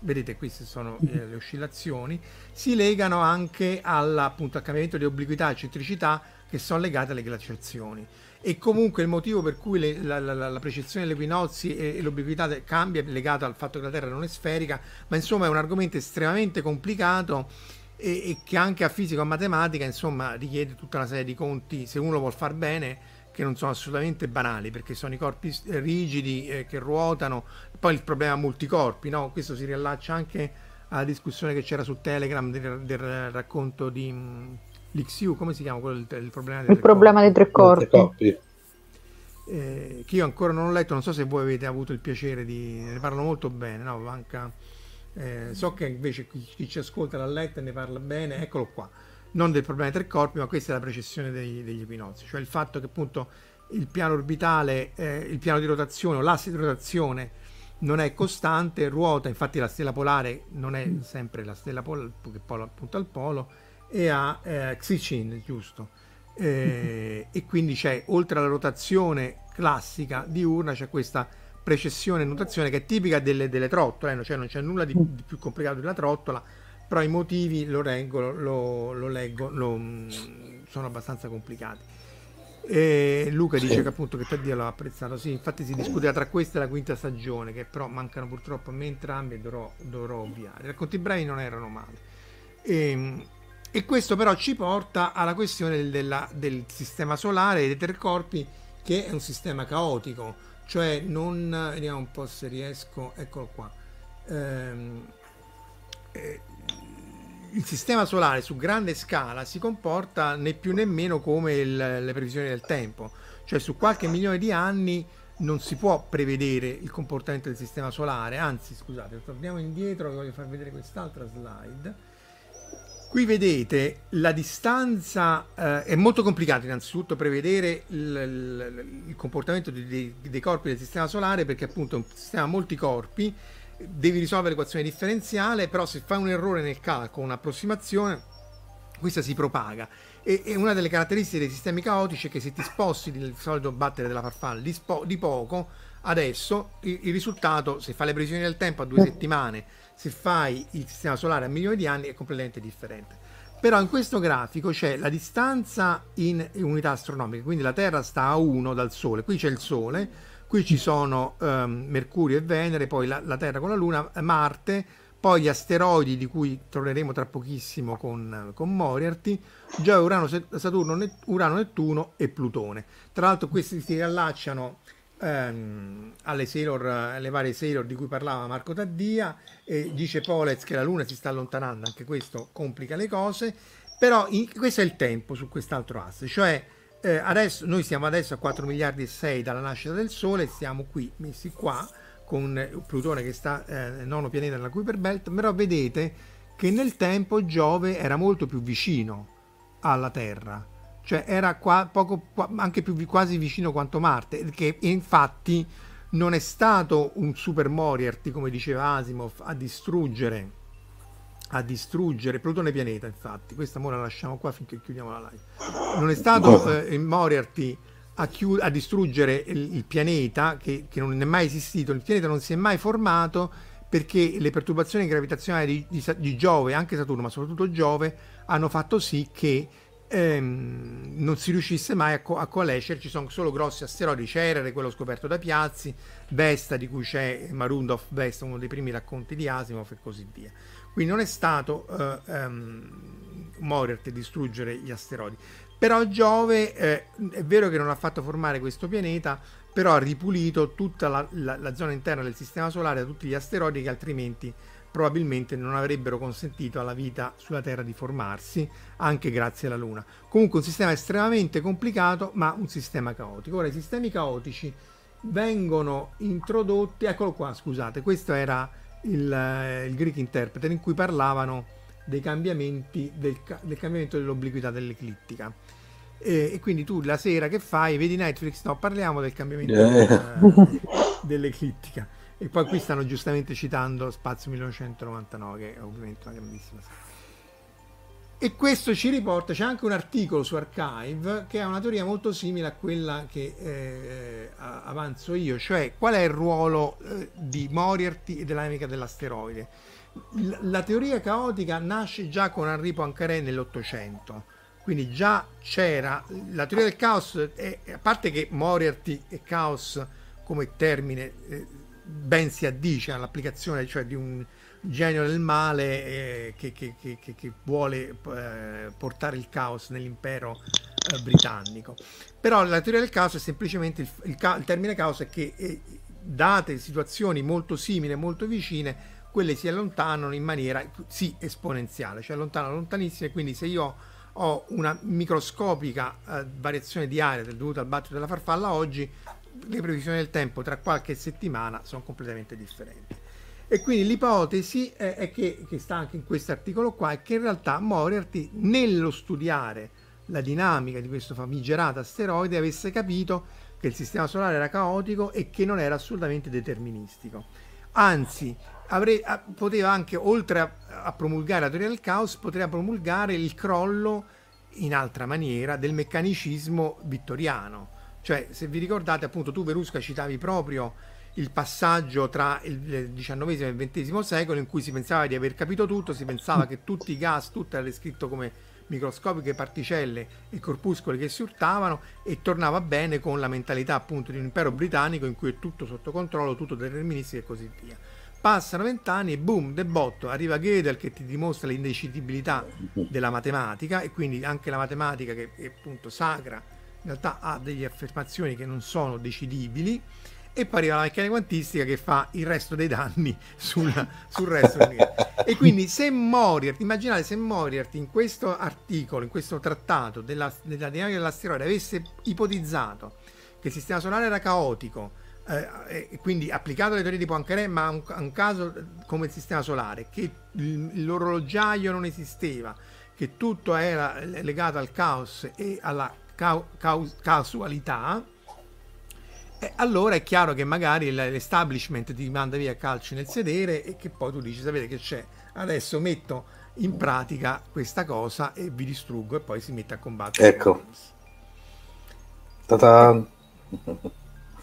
vedete queste sono eh, le oscillazioni, si legano anche alla, appunto, al cambiamento di obliquità e centricità che sono legate alle glaciazioni. E comunque il motivo per cui le, la, la, la, precessione degli equinozi e, e l'obliquità cambia è legato al fatto che la Terra non è sferica, ma insomma è un argomento estremamente complicato e, e che anche a fisica o a matematica insomma richiede tutta una serie di conti, se uno vuol far bene che non sono assolutamente banali perché sono i corpi rigidi eh, che ruotano, poi il problema multicorpi, no? questo si riallaccia anche alla discussione che c'era su Telegram del, del racconto di um, l'XU, come si chiama quello, il, il problema, dei, il tre problema dei tre corpi. corpi. Eh, che io ancora non ho letto, non so se voi avete avuto il piacere di... ne parlano molto bene, no? Manca... Eh, so che invece chi, chi, ci ascolta l'ha letto e ne parla bene, eccolo qua non del problema dei tre corpi, ma questa è la precessione degli, degli equinozi, cioè il fatto che appunto il piano orbitale, eh, il piano di rotazione o l'asse di rotazione non è costante, ruota, infatti la stella polare non è sempre la stella polare che poi appunto al polo, e ha eh, Xicin, giusto? Eh, e quindi c'è, oltre alla rotazione classica diurna, c'è questa precessione e notazione che è tipica delle, delle trottole, cioè non c'è nulla di, di più complicato della trottola, però i motivi lo reggo, lo, lo leggo, lo, mm, sono abbastanza complicati. E Luca dice che appunto che per Dio l'ha apprezzato, sì, infatti si discuteva tra questa e la quinta stagione, che però mancano purtroppo a me entrambi e dovrò, dovrò ovviare. I racconti brevi non erano male. E, ehm, e questo però ci porta alla questione della, del sistema solare e dei tre corpi, che è un sistema caotico, cioè non, vediamo un po' se riesco, eccolo qua. Ehm, eh, il sistema solare su grande scala si comporta né più né meno come il, le previsioni del tempo, cioè su qualche milione di anni non si può prevedere il comportamento del sistema solare, anzi scusate, torniamo indietro, voglio far vedere quest'altra slide. Qui vedete la distanza, eh, è molto complicato innanzitutto prevedere il, il, il comportamento dei, dei, corpi del sistema solare perché appunto è un sistema a molti corpi, devi risolvere l'equazione differenziale, però se fai un errore nel calcolo, un'approssimazione, questa si propaga. E, e, una delle caratteristiche dei sistemi caotici è che se ti sposti il solito battere della farfalla di, spo, di poco, adesso il, il, risultato, se fai le previsioni del tempo a due settimane, se fai il sistema solare a milioni di anni, è completamente differente. Però in questo grafico c'è la distanza in unità astronomiche, quindi la Terra sta a 1 dal Sole, qui c'è il Sole, qui ci sono um, Mercurio e Venere, poi la, la Terra con la Luna, Marte, poi gli asteroidi di cui torneremo tra pochissimo con, con Moriarty, Giove, Urano, Saturno, Net, Urano, Nettuno e Plutone. Tra l'altro questi si riallacciano ehm, alle, Sailor, alle varie Sailor di cui parlava Marco Taddia, e dice Polez che la Luna si sta allontanando, anche questo complica le cose, però in, questo è il tempo su quest'altro asse, cioè eh, adesso, noi siamo adesso a 4 miliardi e 6 dalla nascita del Sole, siamo qui messi qua, con Plutone che sta eh, nono pianeta nella Kuiper Belt, però vedete che nel tempo Giove era molto più vicino alla Terra, cioè era qua, poco, anche più quasi vicino quanto Marte, che infatti non è stato un super Moriarty, come diceva Asimov, a distruggere a distruggere Plutone pianeta infatti. Questa ora la lasciamo qua finché chiudiamo la live. Non è stato eh, Moriarty a, chiud- a distruggere il, il pianeta che, che, non è mai esistito, il pianeta non si è mai formato perché le perturbazioni gravitazionali di, di, di Giove, anche Saturno, ma soprattutto Giove, hanno fatto sì che ehm, non si riuscisse mai a, co- a coalescere, ci sono solo grossi asteroidi, Cerere, quello scoperto da Piazzi, Vesta, di cui c'è Marundov Vesta, uno dei primi racconti di Asimov e così via. Quindi non è stato eh, um, Moriarty distruggere gli asteroidi. Però Giove eh, è vero che non ha fatto formare questo pianeta, però ha ripulito tutta la, la, la, zona interna del sistema solare da tutti gli asteroidi che altrimenti probabilmente non avrebbero consentito alla vita sulla Terra di formarsi, anche grazie alla Luna. Comunque un sistema estremamente complicato, ma un sistema caotico. Ora i sistemi caotici vengono introdotti, eccolo qua, scusate, questo era il, eh, il Greek Interpreter in cui parlavano dei cambiamenti del, del cambiamento dell'obliquità dell'eclittica. E, e, quindi tu la sera che fai, vedi Netflix, no, parliamo del cambiamento yeah. uh, dell'eclittica. E poi qui stanno giustamente citando Spazio 1999, che è ovviamente una grandissima serie. E questo ci riporta, c'è anche un articolo su Archive che ha una teoria molto simile a quella che eh, avanzo io, cioè qual è il ruolo eh, di Moriarty e della dinamica dell'asteroide. La teoria caotica nasce già con Henri Poincaré nell'Ottocento, quindi già c'era la teoria del caos, è, a parte che Moriarty e caos come termine eh, ben si addice all'applicazione cioè di un genio del male eh, che, che, che, che, vuole eh, portare il caos nell'impero eh, britannico. Però la teoria del caos è semplicemente il, il, il termine caos è che eh, date situazioni molto simili, molto vicine, quelle si allontanano in maniera sì esponenziale, cioè allontanano lontanissime, quindi se io ho una microscopica eh, variazione di area dovuta al battito della farfalla oggi, le previsioni del tempo tra qualche settimana sono completamente differenti. E quindi l'ipotesi è, è che, che, sta anche in questo articolo qua, è che in realtà Moriarty nello studiare la dinamica di questo famigerato asteroide avesse capito che il sistema solare era caotico e che non era assolutamente deterministico. Anzi, avrei, poteva anche, oltre a, a, promulgare la teoria del caos, poteva promulgare il crollo in altra maniera del meccanicismo vittoriano. Cioè, se vi ricordate, appunto, tu Verusca citavi proprio il passaggio tra il XIX e il XX secolo in cui si pensava di aver capito tutto, si pensava che tutti i gas, tutto era descritto come microscopiche particelle e corpuscoli che si urtavano e tornava bene con la mentalità appunto di un impero britannico in cui è tutto sotto controllo, tutto deterministico e così via. Passano vent'anni e boom, de botto, arriva Gödel che ti dimostra l'indecidibilità della matematica e quindi anche la matematica che è appunto sacra in realtà ha delle affermazioni che non sono decidibili e poi arriva la meccanica quantistica che fa il resto dei danni sul, sul resto. E quindi se Moriarty, immaginate se Moriarty in questo articolo, in questo trattato della, della dinamica dell'asteroide avesse ipotizzato che il sistema solare era caotico, eh, quindi applicato alle teorie di Poincaré, ma un, un caso come il sistema solare, che l'orologiaio non esisteva, che tutto era legato al caos e alla cau- cau- casualità, allora è chiaro che magari l'establishment ti manda via calci nel sedere e che poi tu dici sapete che c'è? Adesso metto in pratica questa cosa e vi distruggo e poi si mette a combattere. Ecco. Ta-da.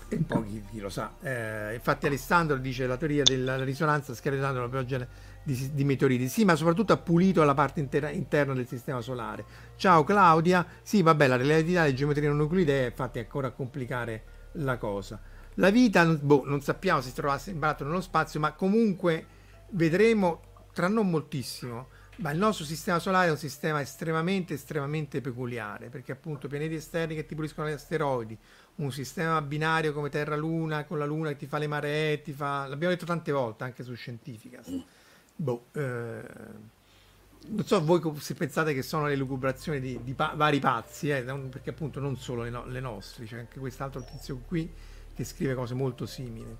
e poi chi, chi lo sa. Eh, infatti Alessandro dice la teoria della risonanza scheletale la pioggia di, di, meteoriti. Sì ma soprattutto ha pulito la parte intera, interna del sistema solare. Ciao Claudia. Sì vabbè la relatività delle geometrie non euclidee infatti è ancora a complicare la cosa. La vita, boh, non sappiamo se si trovasse imbarazzo nello spazio, ma comunque vedremo tra non moltissimo. Ma il nostro sistema solare è un sistema estremamente, estremamente peculiare, perché appunto pianeti esterni che ti puliscono gli asteroidi, un sistema binario come Terra-Luna, con la Luna che ti fa le maree, ti fa... l'abbiamo detto tante volte anche su Scientificast. Boh, eh... non so voi se pensate che sono le lucubrazioni di, di pa- vari pazzi, eh, perché appunto non solo le, no- le nostre, c'è anche quest'altro tizio qui che scrive cose molto simili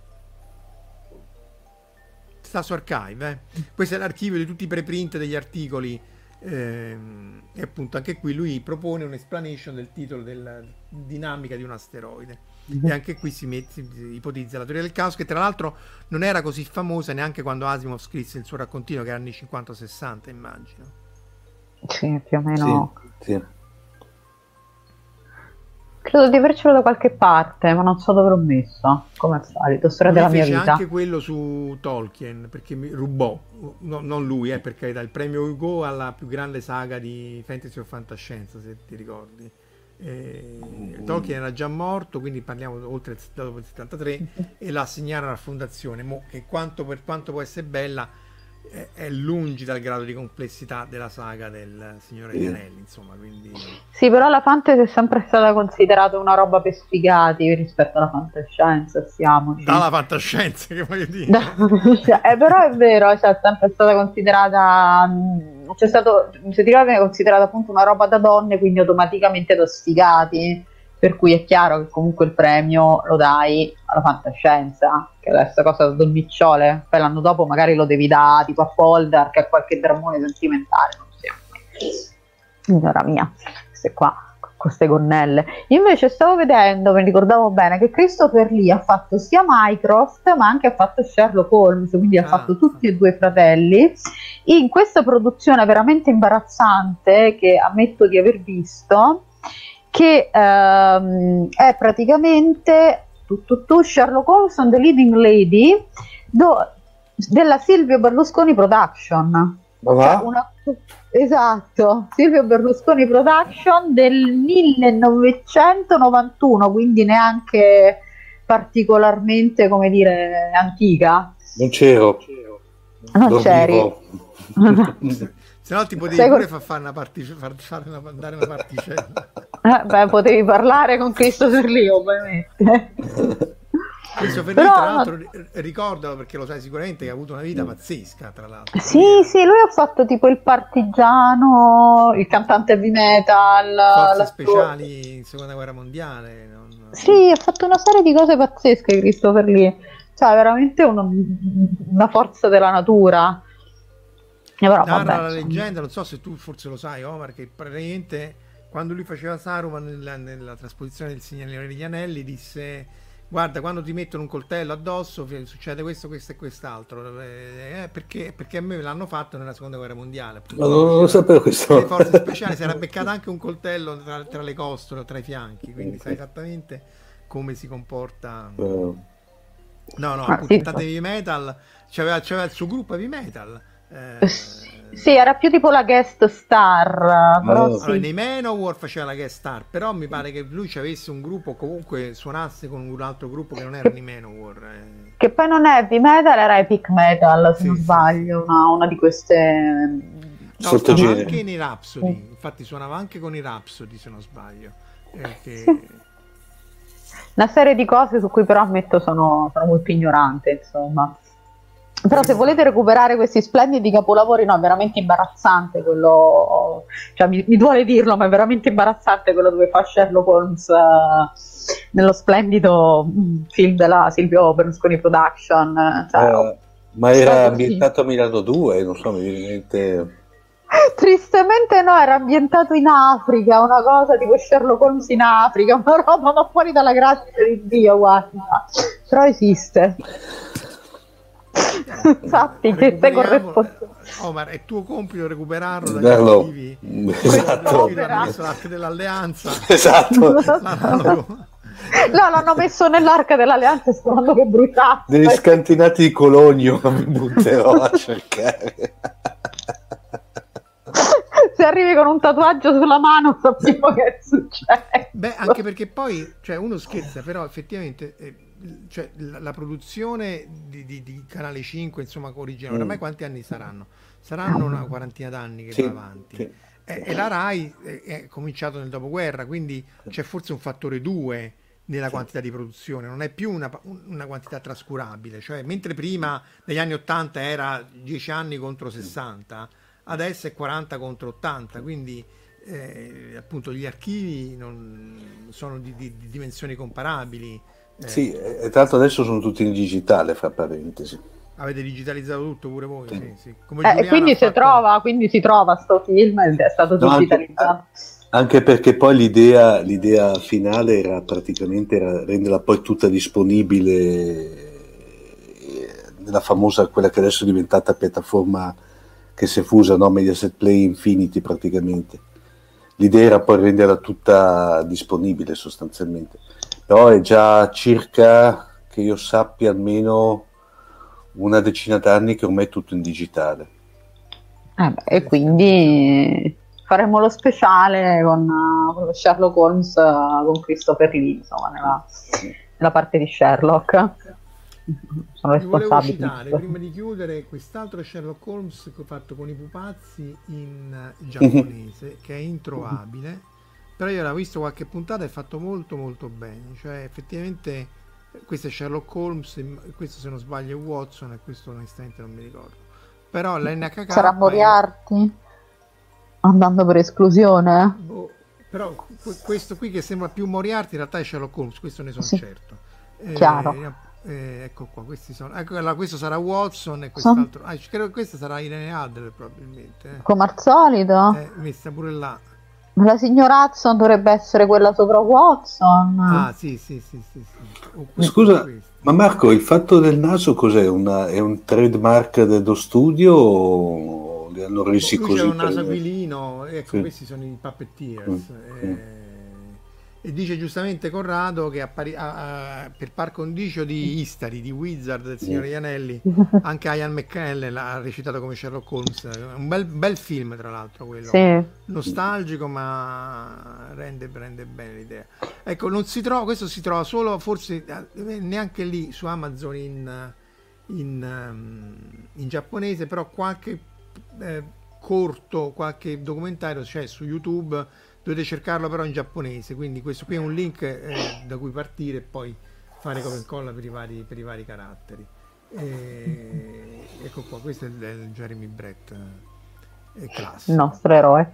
sta su Archive. Eh. Questo è l'archivio di tutti i preprint degli articoli. Ehm, e appunto anche qui lui propone un'explanation del titolo della dinamica di un asteroide. E anche qui si, mette, si ipotizza la teoria del caos, che tra l'altro non era così famosa neanche quando Asimov scrisse il suo raccontino, che era anni 50-60, immagino. Sì, più o meno. Sì, sì. Credo di avercelo da qualche parte, ma non so dove l'ho messo. Come al solito, storia lui della mia vita. anche quello su Tolkien, perché mi rubò, no, non lui, eh, per carità, il premio Hugo alla più grande saga di fantasy o fantascienza, se ti ricordi. Eh, mm. Tolkien era già morto, quindi parliamo oltre il, dopo il 73, e la assegnarono alla fondazione. Mo, che quanto, per quanto può essere bella, è, lungi dal grado di complessità della saga del Signore degli Anelli, insomma, quindi... Sì, però la fantasy è sempre stata considerata una roba per sfigati rispetto alla fantascienza, siamo. Dalla fantascienza, che voglio dire. eh, però è vero, cioè, è sempre stata considerata... C'è stato, se ti ricordi, è considerata appunto una roba da donne, quindi automaticamente da sfigati. Per cui è chiaro che comunque il premio lo dai alla fantascienza, che è stessa cosa da Don Micciole, poi l'anno dopo magari lo devi dare tipo a che a qualche drammone sentimentale, non so. Signora mia, queste qua, queste gonnelle. Invece stavo vedendo, mi ricordavo bene, che Christopher Lee ha fatto sia Mycroft, ma anche ha fatto Sherlock Holmes, quindi ah. ha fatto tutti e due i fratelli, in questa produzione veramente imbarazzante, che ammetto di aver visto, che ehm, è praticamente tu, tu, tu, Sherlock Holmes and the Leading Lady do, della Silvio Berlusconi Production. Cioè una, esatto, Silvio Berlusconi Production del 1991, quindi neanche particolarmente, come dire, antica. Non c'ero. Non Dormivo. c'eri. Se no ti potevi pure far fare una, partic- far fare una, dare una particella. Eh, beh, potevi parlare con Christopher Lee, ovviamente. Christopher Lee, tra l'altro, ricordalo perché lo sai sicuramente che ha avuto una vita pazzesca, tra l'altro. Sì, sì, lui ha fatto tipo il partigiano, il cantante heavy metal. Forze speciali in seconda guerra mondiale. Non... Sì, ha fatto una serie di cose pazzesche Christopher Lee. Cioè, veramente uno, una forza della natura. Però, Narra la leggenda, non so se tu forse lo sai, Omar, che praticamente quando lui faceva Saruman nella, nella trasposizione del Signore degli Anelli disse guarda quando ti mettono un coltello addosso succede questo, questo e quest'altro. Eh, eh perché, perché, a me l'hanno fatto nella seconda guerra mondiale ma non, non lo sapevo questo. Le forze speciali si era beccato anche un coltello tra, tra, le costole o tra i fianchi quindi sai esattamente come si comporta. Uh. no no ah, appunto sì. metal c'aveva, c'aveva il suo gruppo heavy metal eh, sì, era più tipo la guest star. Però allora, sì. nei Manowar faceva la guest star, però mi pare che lui ci avesse un gruppo, comunque suonasse con un altro gruppo che non era nei Manowar. Eh. Che poi non è heavy metal, era epic metal, se sì, non sbaglio, sì. una, una, di queste... No, suonava anche nei Rhapsody, infatti suonava anche con i Rhapsody se non sbaglio. Perché... Una serie di cose su cui però ammetto sono, sono molto ignorante, insomma. Però se volete recuperare questi splendidi capolavori, no, è veramente imbarazzante quello, cioè mi, mi duole dirlo, ma è veramente imbarazzante quello dove fa Sherlock Holmes uh, nello splendido mm, film della Silvio Berlusconi Production. Cioè, eh, ma era ambientato a Milano 2, non so, mi viene in mente... Tristemente no, era ambientato in Africa, una cosa tipo Sherlock Holmes in Africa, una roba ma fuori dalla grazia di Dio, guarda. Però esiste. Sappi che sei corrispondente. Omar, è tuo compito recuperarlo dagli Bello. archivi. Esatto. L'arte dell'alleanza. Esatto. No, l'hanno messo nell'arca dell'alleanza sperando che bruciasse. Degli scantinati di Cologno mi butterò a cercare. Se arrivi con un tatuaggio sulla mano sappiamo che è successo. Beh, anche perché poi, cioè, uno scherza, però effettivamente... Eh, cioè, la, la, produzione di, di, di, Canale 5, insomma, originale, oramai mm. quanti anni saranno? Saranno una quarantina d'anni che sì, va avanti. Sì. E, e, la RAI è, è cominciato nel dopoguerra, quindi c'è forse un fattore 2 nella quantità di produzione, non è più una, una, quantità trascurabile, cioè mentre prima negli anni 80 era 10 anni contro 60, adesso è 40 contro 80, quindi eh, appunto gli archivi non sono di, di, di dimensioni comparabili. Eh. Sì, e tra l'altro adesso sono tutti in digitale, fra parentesi. Avete digitalizzato tutto pure voi? Sì. Sì, sì. Eh, quindi, fatto... si trova, quindi si trova sto film ed è stato no, digitalizzato. Anche, anche, perché poi l'idea, l'idea finale era praticamente era renderla poi tutta disponibile eh, nella famosa, quella che adesso è diventata piattaforma che si è fusa, no? Mediaset Play Infinity praticamente. L'idea era poi renderla tutta disponibile sostanzialmente però è già circa, che io sappia, almeno una decina d'anni che ormai è tutto in digitale. Eh beh, e quindi faremo lo speciale con, uh, con Sherlock Holmes uh, con Christopher Lee, insomma, nella, nella parte di Sherlock. Sono responsabile. citare prima di chiudere quest'altro Sherlock Holmes fatto con i pupazzi in giapponese che è introvabile però io l'avevo visto qualche puntata e è fatto molto molto bene cioè effettivamente questo è Sherlock Holmes questo se non sbaglio è Watson e questo onestamente non mi ricordo però l'NHK sarà Moriarty è... andando per esclusione boh, però questo qui che sembra più Moriarty in realtà è Sherlock Holmes questo ne sono sì. certo chiaro eh, eh, ecco qua, questi sono. Ecco, allora, questo sarà Watson e quest'altro. Ah, credo che questa sarà Irene Adler probabilmente. Eh. Come al solito. Eh, messa pure là. La signora Hudson dovrebbe essere quella sopra Watson. Ah, sì, sì, sì, sì. sì. Scusa, ma Marco, il fatto del naso cos'è? Una, è un trademark dello studio o li hanno resi Qui così? C'è un naso aquilino, ecco, sì. questi sono i puppeteers. Mm. Eh, mm e dice giustamente Corrado che appari- a, a, per par condicio di Istari, di Wizard del signore Ianelli, anche Ian McKellen l'ha recitato come Sherlock Holmes. Un bel, bel film, tra l'altro, quello sì. nostalgico, ma rende, rende, bene l'idea. Ecco, non si trova, questo si trova solo, forse eh, neanche lì su Amazon in, in, ehm, in giapponese, però qualche eh, corto, qualche documentario c'è su YouTube dovete cercarlo però in giapponese quindi questo qui è un link eh, da cui partire e poi fare come incolla per i vari, per i vari caratteri. E, ecco qua questo è il, Jeremy Brett eh, il nostro eroe.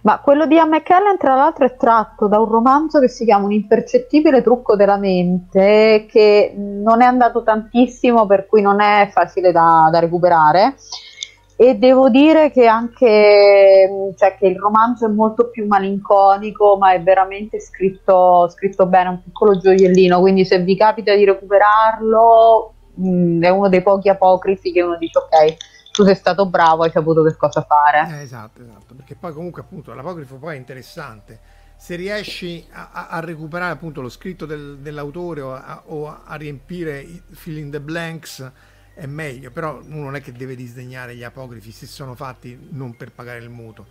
Ma quello di A. McKellen tra l'altro è tratto da un romanzo che si chiama Un impercettibile trucco della mente che non è andato tantissimo per cui non è facile da, da recuperare e devo dire che anche cioè, che il romanzo è molto più malinconico ma è veramente scritto, scritto bene, un piccolo gioiellino quindi se vi capita di recuperarlo mh, è uno dei pochi apocrifi che uno dice ok tu sei stato bravo, hai saputo che cosa fare eh, esatto, esatto, perché poi comunque appunto l'apocrifo poi è interessante. Se riesci a, a recuperare appunto lo scritto del, dell'autore o a, o a riempire fill in the blanks è meglio, però uno non è che deve disdegnare gli apocrifi se sono fatti non per pagare il mutuo.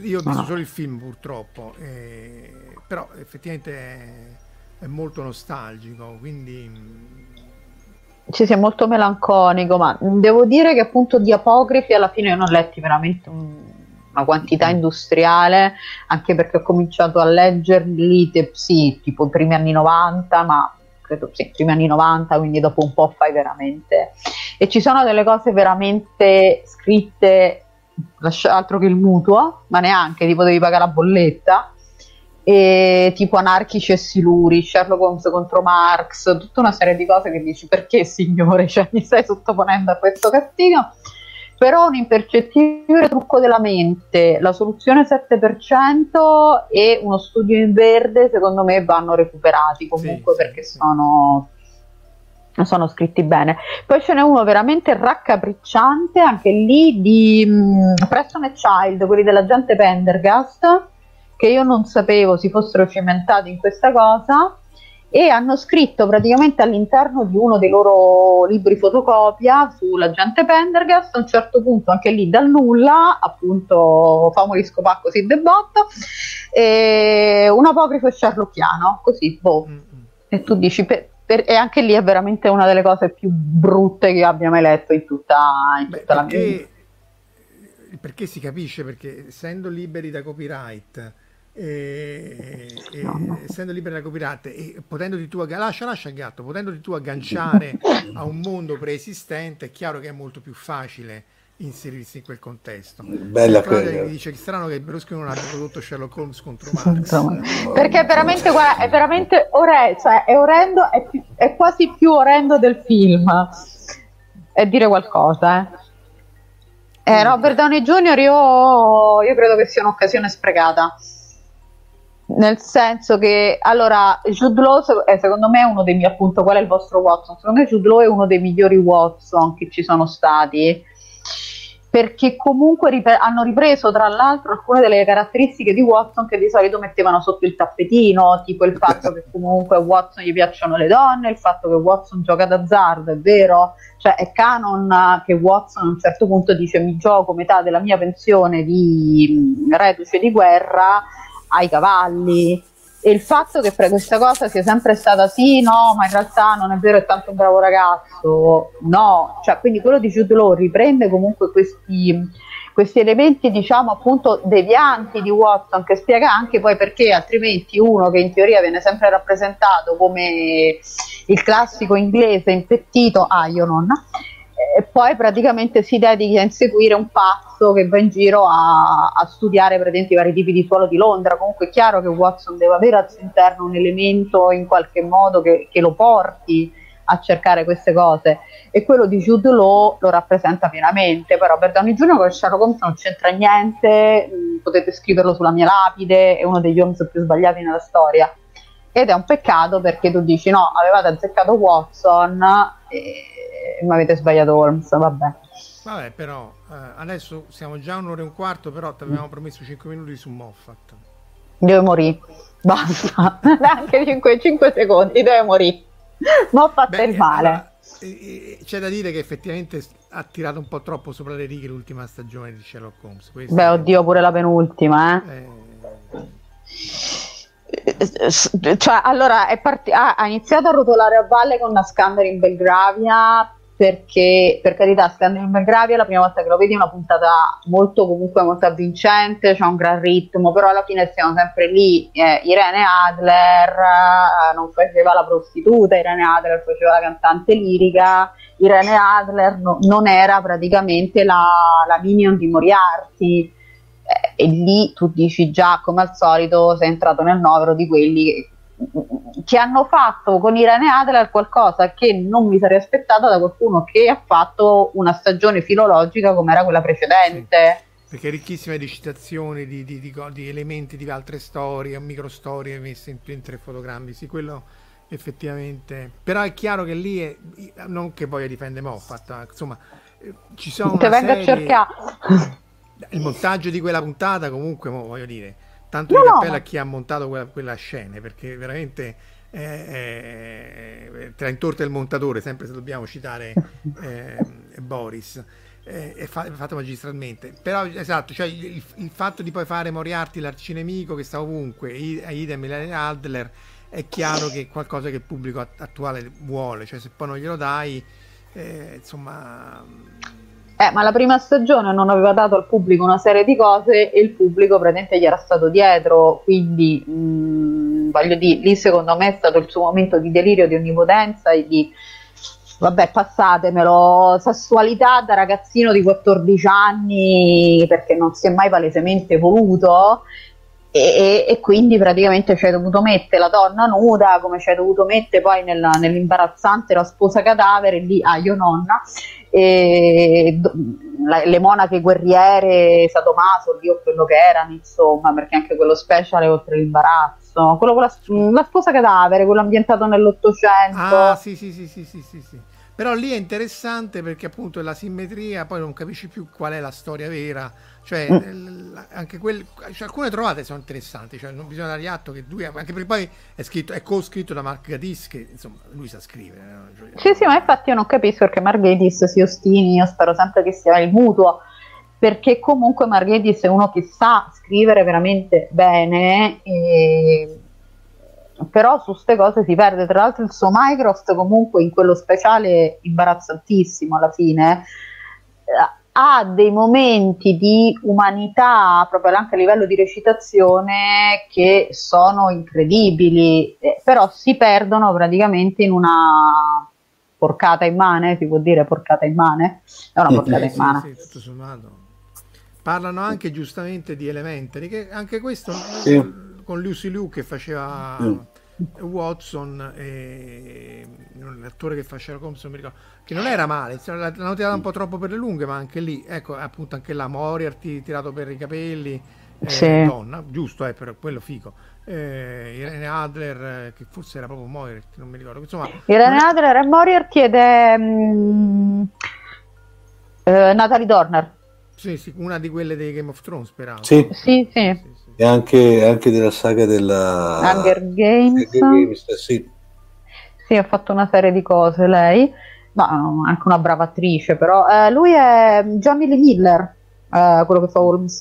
Io ho visto solo il film purtroppo, eh, però effettivamente è, è, molto nostalgico, quindi... Ci sia molto melanconico, ma devo dire che appunto di apocrifi alla fine io non ho letti veramente una quantità mm. industriale, anche perché ho cominciato a leggerli, sì, tipo i primi anni 90, ma credo sì, primi anni 90, quindi dopo un po' fai veramente. E ci sono delle cose veramente scritte, altro che il mutuo, ma neanche, tipo devi pagare la bolletta, e tipo anarchici e siluri, Sherlock Holmes contro Marx, tutta una serie di cose che dici perché signore, cioè, mi stai sottoponendo a questo castigo però un impercettibile trucco della mente, la soluzione 7% e uno studio in verde secondo me vanno recuperati comunque sì, perché sì, sono, sono scritti bene. Poi ce n'è uno veramente raccapricciante, anche lì di um, Preston e Child, quelli dell'agente Pendergast, che io non sapevo si fossero cimentati in questa cosa e hanno scritto praticamente all'interno di uno dei loro libri fotocopia sull'agente Pendergast. A un certo punto anche lì dal nulla appunto famoli scopà così de botto e un apocrifo sherlockiano così boh. Mm-hmm. e tu dici per, per, e anche lì è veramente una delle cose più brutte che abbia mai letto in tutta, in tutta Beh, la perché, mia vita perché si capisce? Perché essendo liberi da copyright e, e, essendo libera da copyright e potendoti tu lascia, lascia il gatto potendoti tu agganciare a un mondo preesistente è chiaro che è molto più facile inserirsi in quel contesto. Bella quella. dice che strano che Berlusconi non abbia prodotto Sherlock Holmes contro Marx perché è veramente guarda, è veramente ore, cioè è orrendo è, più, è, quasi più orrendo del film è dire qualcosa eh. eh Robert Downey Jr. Io, io credo che sia un'occasione sprecata nel senso che allora Jude Law è secondo me uno dei miei appunto qual è il vostro Watson? Secondo me Jude Law è uno dei migliori Watson che ci sono stati perché comunque rip- hanno ripreso tra l'altro alcune delle caratteristiche di Watson che di solito mettevano sotto il tappetino, tipo il fatto che comunque a Watson gli piacciono le donne, il fatto che Watson gioca d'azzardo, è vero, cioè è canon che Watson a un certo punto dice mi gioco metà della mia pensione di reduce di guerra ai cavalli. E il fatto che per questa cosa sia sempre stata sì, no, ma in realtà non è vero, è tanto un bravo ragazzo, no, cioè quindi quello di Jude Law riprende comunque questi, questi elementi diciamo appunto devianti di Watson che spiega anche poi perché altrimenti uno che in teoria viene sempre rappresentato come il classico inglese impettito, ah io non, e poi praticamente si dedica a inseguire un pazzo che va in giro a, a studiare praticamente i vari tipi di suolo di Londra. Comunque è chiaro che Watson deve avere al suo interno un elemento in qualche modo che, che lo porti a cercare queste cose e quello di Jude Law lo rappresenta pienamente però per Downey Jr. con Sherlock Holmes non c'entra niente mh, potete scriverlo sulla mia lapide è uno degli Holmes più sbagliati nella storia ed è un peccato perché tu dici no avevate azzeccato Watson e mi avete sbagliato Holmes, vabbè. Vabbè, però eh, adesso siamo già un'ora e un quarto, però ti avevamo promesso 5 minuti su Moffat. Deve morire, basta, neanche 5, 5 secondi, deve morire. Moffat Beh, è il male. Allora, c'è da dire che effettivamente ha tirato un po' troppo sopra le righe l'ultima stagione di Sherlock Holmes. Questo Beh, oddio, pure la penultima, eh. eh cioè, allora part- ha, ha, iniziato a rotolare a valle con Nascander in Belgravia perché per carità Scandal Belgravia la prima volta che lo vedi è una puntata molto comunque molto avvincente c'è un gran ritmo però alla fine siamo sempre lì eh, Irene Adler eh, non faceva la prostituta Irene Adler faceva la cantante lirica Irene Adler no, non era praticamente la, la minion di Moriarty. Eh, e lì tu dici già come al solito sei entrato nel novero di quelli che che hanno fatto con Irene Adler qualcosa che non mi sarei aspettata da qualcuno che ha fatto una stagione filologica come era quella precedente. Sì, perché è ricchissima di citazioni, di, di, di, di, elementi di altre storie, microstorie messe in, in tre fotogrammi. Sì, quello effettivamente. Però è chiaro che lì è, non che voglia difendere Moffat, insomma, eh, ci sono. Te venga serie, a cercare. Il montaggio di quella puntata, comunque, voglio dire tanto no, di cappello no. a chi ha montato quella, quella scena perché veramente eh, eh, tra intorta il montatore sempre se dobbiamo citare eh, Boris è, fa- è, fatto magistralmente però esatto cioè il, il, fatto di poi fare Moriarty l'arcinemico che sta ovunque idem Milene Adler è chiaro che è qualcosa che il pubblico attuale vuole cioè se poi non glielo dai eh, insomma Eh, ma la prima stagione non aveva dato al pubblico una serie di cose e il pubblico praticamente gli era stato dietro, quindi mh, mm, voglio dire, lì secondo me è stato il suo momento di delirio, di onnipotenza e di, vabbè, passatemelo, sessualità da ragazzino di 14 anni perché non si è mai palesemente voluto e, e, quindi praticamente ci hai dovuto mettere la donna nuda come ci hai dovuto mettere poi nella, nell'imbarazzante la sposa cadavere lì ah, io nonna e la, le monache guerriere sadomaso lì o quello che erano insomma perché anche quello speciale oltre l'imbarazzo quello con la, la sposa cadavere quello ambientato nell'ottocento ah sì sì sì sì sì sì, sì. Però lì è interessante perché appunto la simmetria, poi non capisci più qual è la storia vera, cioè mm. anche quel, cioè, alcune trovate sono interessanti, cioè non bisogna dare atto che due, anche perché poi è, scritto, è co-scritto da Mark Gadis che insomma lui sa scrivere. No? Sì, sì, ma infatti io non capisco perché Mark Gadis si ostini, io spero sempre che sia il mutuo perché comunque Marghetis è uno che sa scrivere veramente bene e però su queste cose si perde. Tra l'altro, il suo Microsoft, comunque, in quello speciale imbarazzantissimo alla fine, eh, ha dei momenti di umanità, proprio anche a livello di recitazione, che sono incredibili, eh, però si perdono praticamente in una porcata immane, si può dire porcata immane? È una porcata immane. Sì, sì, tutto sommato. Parlano anche giustamente di Elementary, che anche questo sì. con Lucy Liu che faceva mm. Watson e l'attore che fa Sherlock Holmes non mi ricordo che non era male l'hanno tirata un po' troppo per le lunghe ma anche lì ecco appunto anche là Moriarty tirato per i capelli eh, sì. donna giusto eh, per quello figo. Eh, Irene Adler eh, che forse era proprio Moriarty non mi ricordo insomma Irene è... Adler è Moriarty ed è um, Natalie Dorner. Sì, sì, una di quelle dei Game of Thrones peraltro. Sì, sì, sì. sì e anche, anche della saga della Hunger Games, Hunger Games sì. sì, ha fatto una serie di cose lei ma anche una brava attrice però eh, lui è Johnny Lee Miller eh, quello che fa Holmes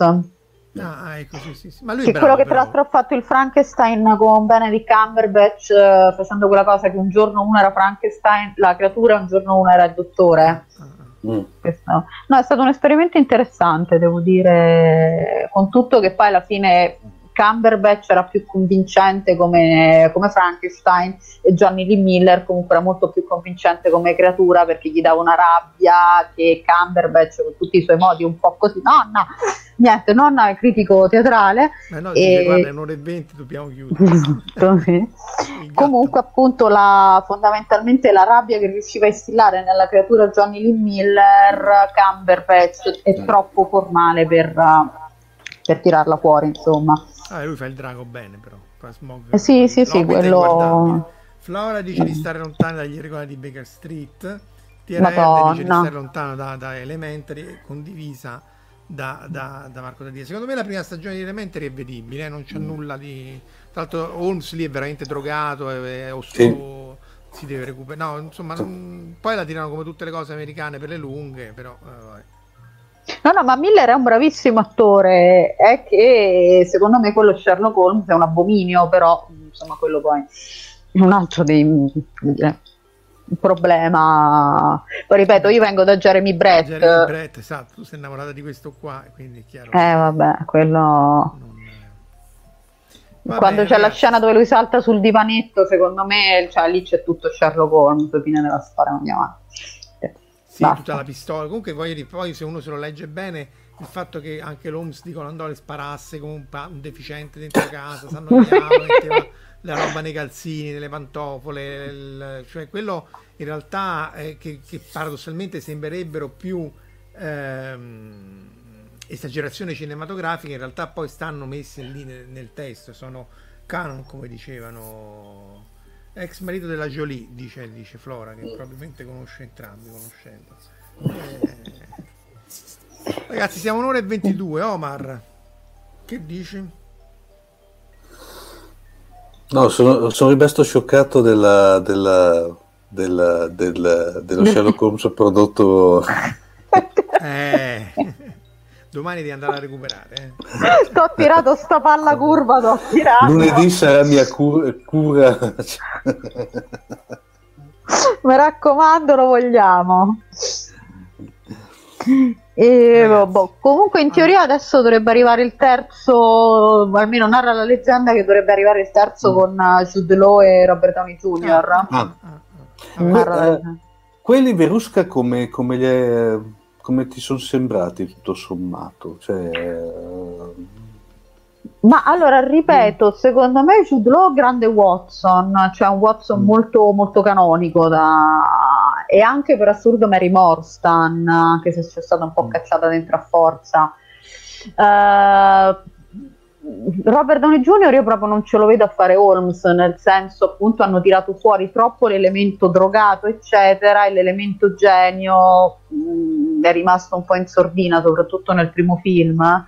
Ah, ecco, sì, sì, sì. Ma lui che è bravo, quello che tra l'altro ha fatto il Frankenstein con Benedict Cumberbatch eh, facendo quella cosa che un giorno uno era Frankenstein, la creatura, un giorno uno era il dottore. Ah. Mm. Questo, no, è stato un esperimento interessante, devo dire, con tutto che poi alla fine Cumberbatch era più convincente come, come, Frankenstein e Johnny Lee Miller comunque era molto più convincente come creatura perché gli dava una rabbia che Cumberbatch con tutti i suoi modi un po' così nonna niente nonna è critico teatrale Ma no, e... dice, guarda è un'ora e venti dobbiamo chiudere esatto, sì. comunque appunto fondamentalmente la rabbia che riusciva a instillare nella creatura Johnny Lee Miller Cumberbatch è troppo formale per, per tirarla fuori insomma Ah, lui fa il drago bene, però. Smog, eh, sì, sì, sì, quello... Flora dice di stare lontano dagli irregolari di Baker Street. Tierra dice di stare lontano da, da Elementary, condivisa da, da, da Marco Tadia. Secondo me la prima stagione di Elementary è vedibile, eh? non c'è mm. nulla di... Tra l'altro Holmes lì è veramente drogato, è, è oscuro, sì. si deve recuperare. No, insomma, non... poi la tirano come tutte le cose americane per le lunghe, però... Eh, No, no, ma Miller è un bravissimo attore, è che secondo me quello Sherlock Holmes è un abominio, però insomma quello poi è un altro dei eh, problema. Poi ripeto, io vengo da Jeremy Brett. Jeremy Brett, esatto, tu sei innamorata di questo qua, quindi è chiaro. Eh vabbè, quello... Non... Va Quando bene, c'è ragazzi. la scena dove lui salta sul divanetto, secondo me cioè, lì c'è tutto Sherlock Holmes, fine della storia, andiamo avanti. Sì, Basta. tutta la pistola. Comunque, poi, poi, se uno se lo legge bene, il fatto che anche l'Holmes di Conan Doyle sparasse come un, pa- un deficiente dentro casa, sanno metteva la roba nei calzini, nelle pantofole, il, cioè quello in realtà eh, che, che, paradossalmente sembrerebbero più ehm, esagerazioni cinematografiche, in realtà poi stanno messe lì nel, nel testo, sono canon come dicevano ex marito della Jolie, dice, dice Flora, che probabilmente conosce entrambi, conoscendo. Eh... Ragazzi, siamo un'ora e 22, Omar, che dici? No, sono, sono rimasto scioccato della, della, della, del, dello Sherlock Holmes prodotto... Eh... Domani devi andare a recuperare. Eh. Sto tirato sta palla curva, t'ho tirato. Lunedì sarà mia cura. cura. Mi raccomando, lo vogliamo. E, boh, comunque in teoria adesso dovrebbe arrivare il terzo, almeno narra la leggenda che dovrebbe arrivare il terzo mm. con uh, Jude Law e Robert Downey Jr. Ah, ah, ah, eh, quelli Verusca come, come, è, come, ti sono sembrati tutto sommato? Cioè, ma allora ripeto, secondo me Jude Law grande Watson, cioè un Watson mm. molto, molto canonico da... e anche per assurdo Mary Morstan, anche se c'è stata un po' mm. cacciata dentro a forza. Uh, Robert Downey Jr. io proprio non ce lo vedo a fare Holmes, nel senso appunto hanno tirato fuori troppo l'elemento drogato eccetera e l'elemento genio mh, mm, è rimasto un po' in sordina soprattutto nel primo film.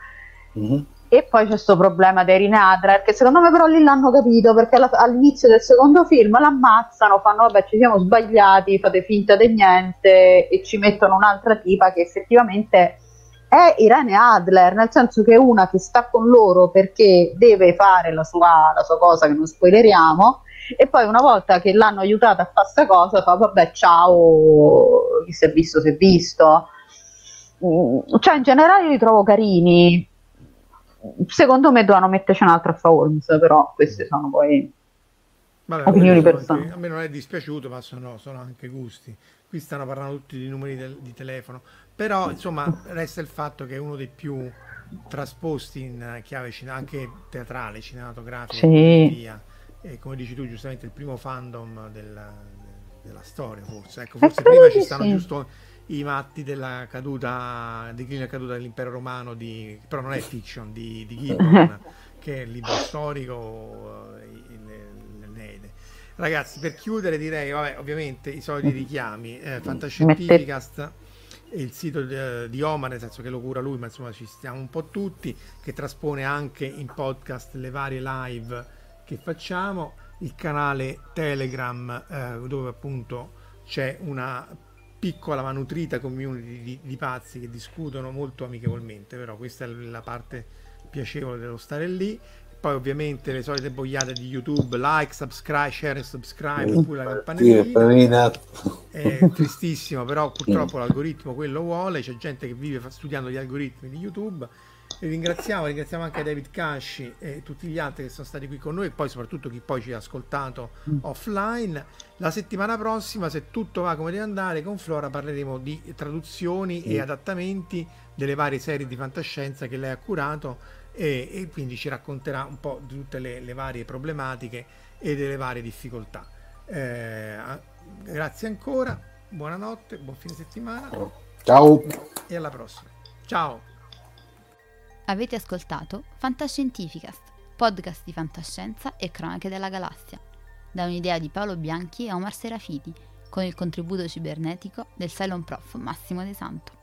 Mm-hmm e poi c'è questo problema di Erin Adler, che secondo me però lì l'hanno capito, perché alla, all'inizio del secondo film l'ammazzano, fanno vabbè ci siamo sbagliati, fate finta di niente e ci mettono un'altra tipa che effettivamente è Irene Adler, nel senso che è una che sta con loro perché deve fare la sua, la sua cosa che non spoileriamo e poi una volta che l'hanno aiutata a fare questa cosa fa vabbè ciao, chi si è visto si è visto. Mm, cioè in generale li trovo carini, secondo me dovevano metterci un'altra a Holmes, però queste sono poi Vabbè, opinioni personali. A me non è dispiaciuto, ma sono, sono, anche gusti. Qui stanno parlando tutti di numeri del, di telefono, però insomma resta il fatto che è uno dei più trasposti in chiave anche teatrale, cinematografica, sì. via. e come dici tu giustamente il primo fandom della, della storia forse. Ecco, forse prima ci stanno sì. giusto i matti della caduta, declino e caduta dell'impero romano, di, però non è fiction, di, di Gibbon, che è il libro storico, l'Eneide. Ragazzi, per chiudere direi, vabbè, ovviamente i soliti richiami, eh, Fantascientificast il sito di, di Omar, nel senso che lo cura lui, ma insomma ci stiamo un po' tutti, che traspone anche in podcast le varie live che facciamo, il canale Telegram eh, dove appunto c'è una piccola ma nutrita community di, di, pazzi che discutono molto amichevolmente, però questa è la parte piacevole dello stare lì. Poi ovviamente le solite boiate di YouTube, like, subscribe, share e subscribe, oppure la campanellina. È tristissimo, però purtroppo l'algoritmo quello vuole, c'è gente che vive studiando gli algoritmi di YouTube e ringraziamo, ringraziamo anche David Casci e tutti gli altri che sono stati qui con noi e poi soprattutto chi poi ci ha ascoltato mm. offline. La settimana prossima, se tutto va come deve andare, con Flora parleremo di traduzioni mm. e adattamenti delle varie serie di fantascienza che lei ha curato e, e quindi ci racconterà un po' di tutte le, le varie problematiche e delle varie difficoltà. Eh, grazie ancora, buonanotte, buon fine settimana. Ciao. E alla prossima. Ciao. Avete ascoltato Fantascientificast, podcast di fantascienza e cronache della galassia, da un'idea di Paolo Bianchi e Omar Serafiti, con il contributo cibernetico del Cylon Prof Massimo De Santo.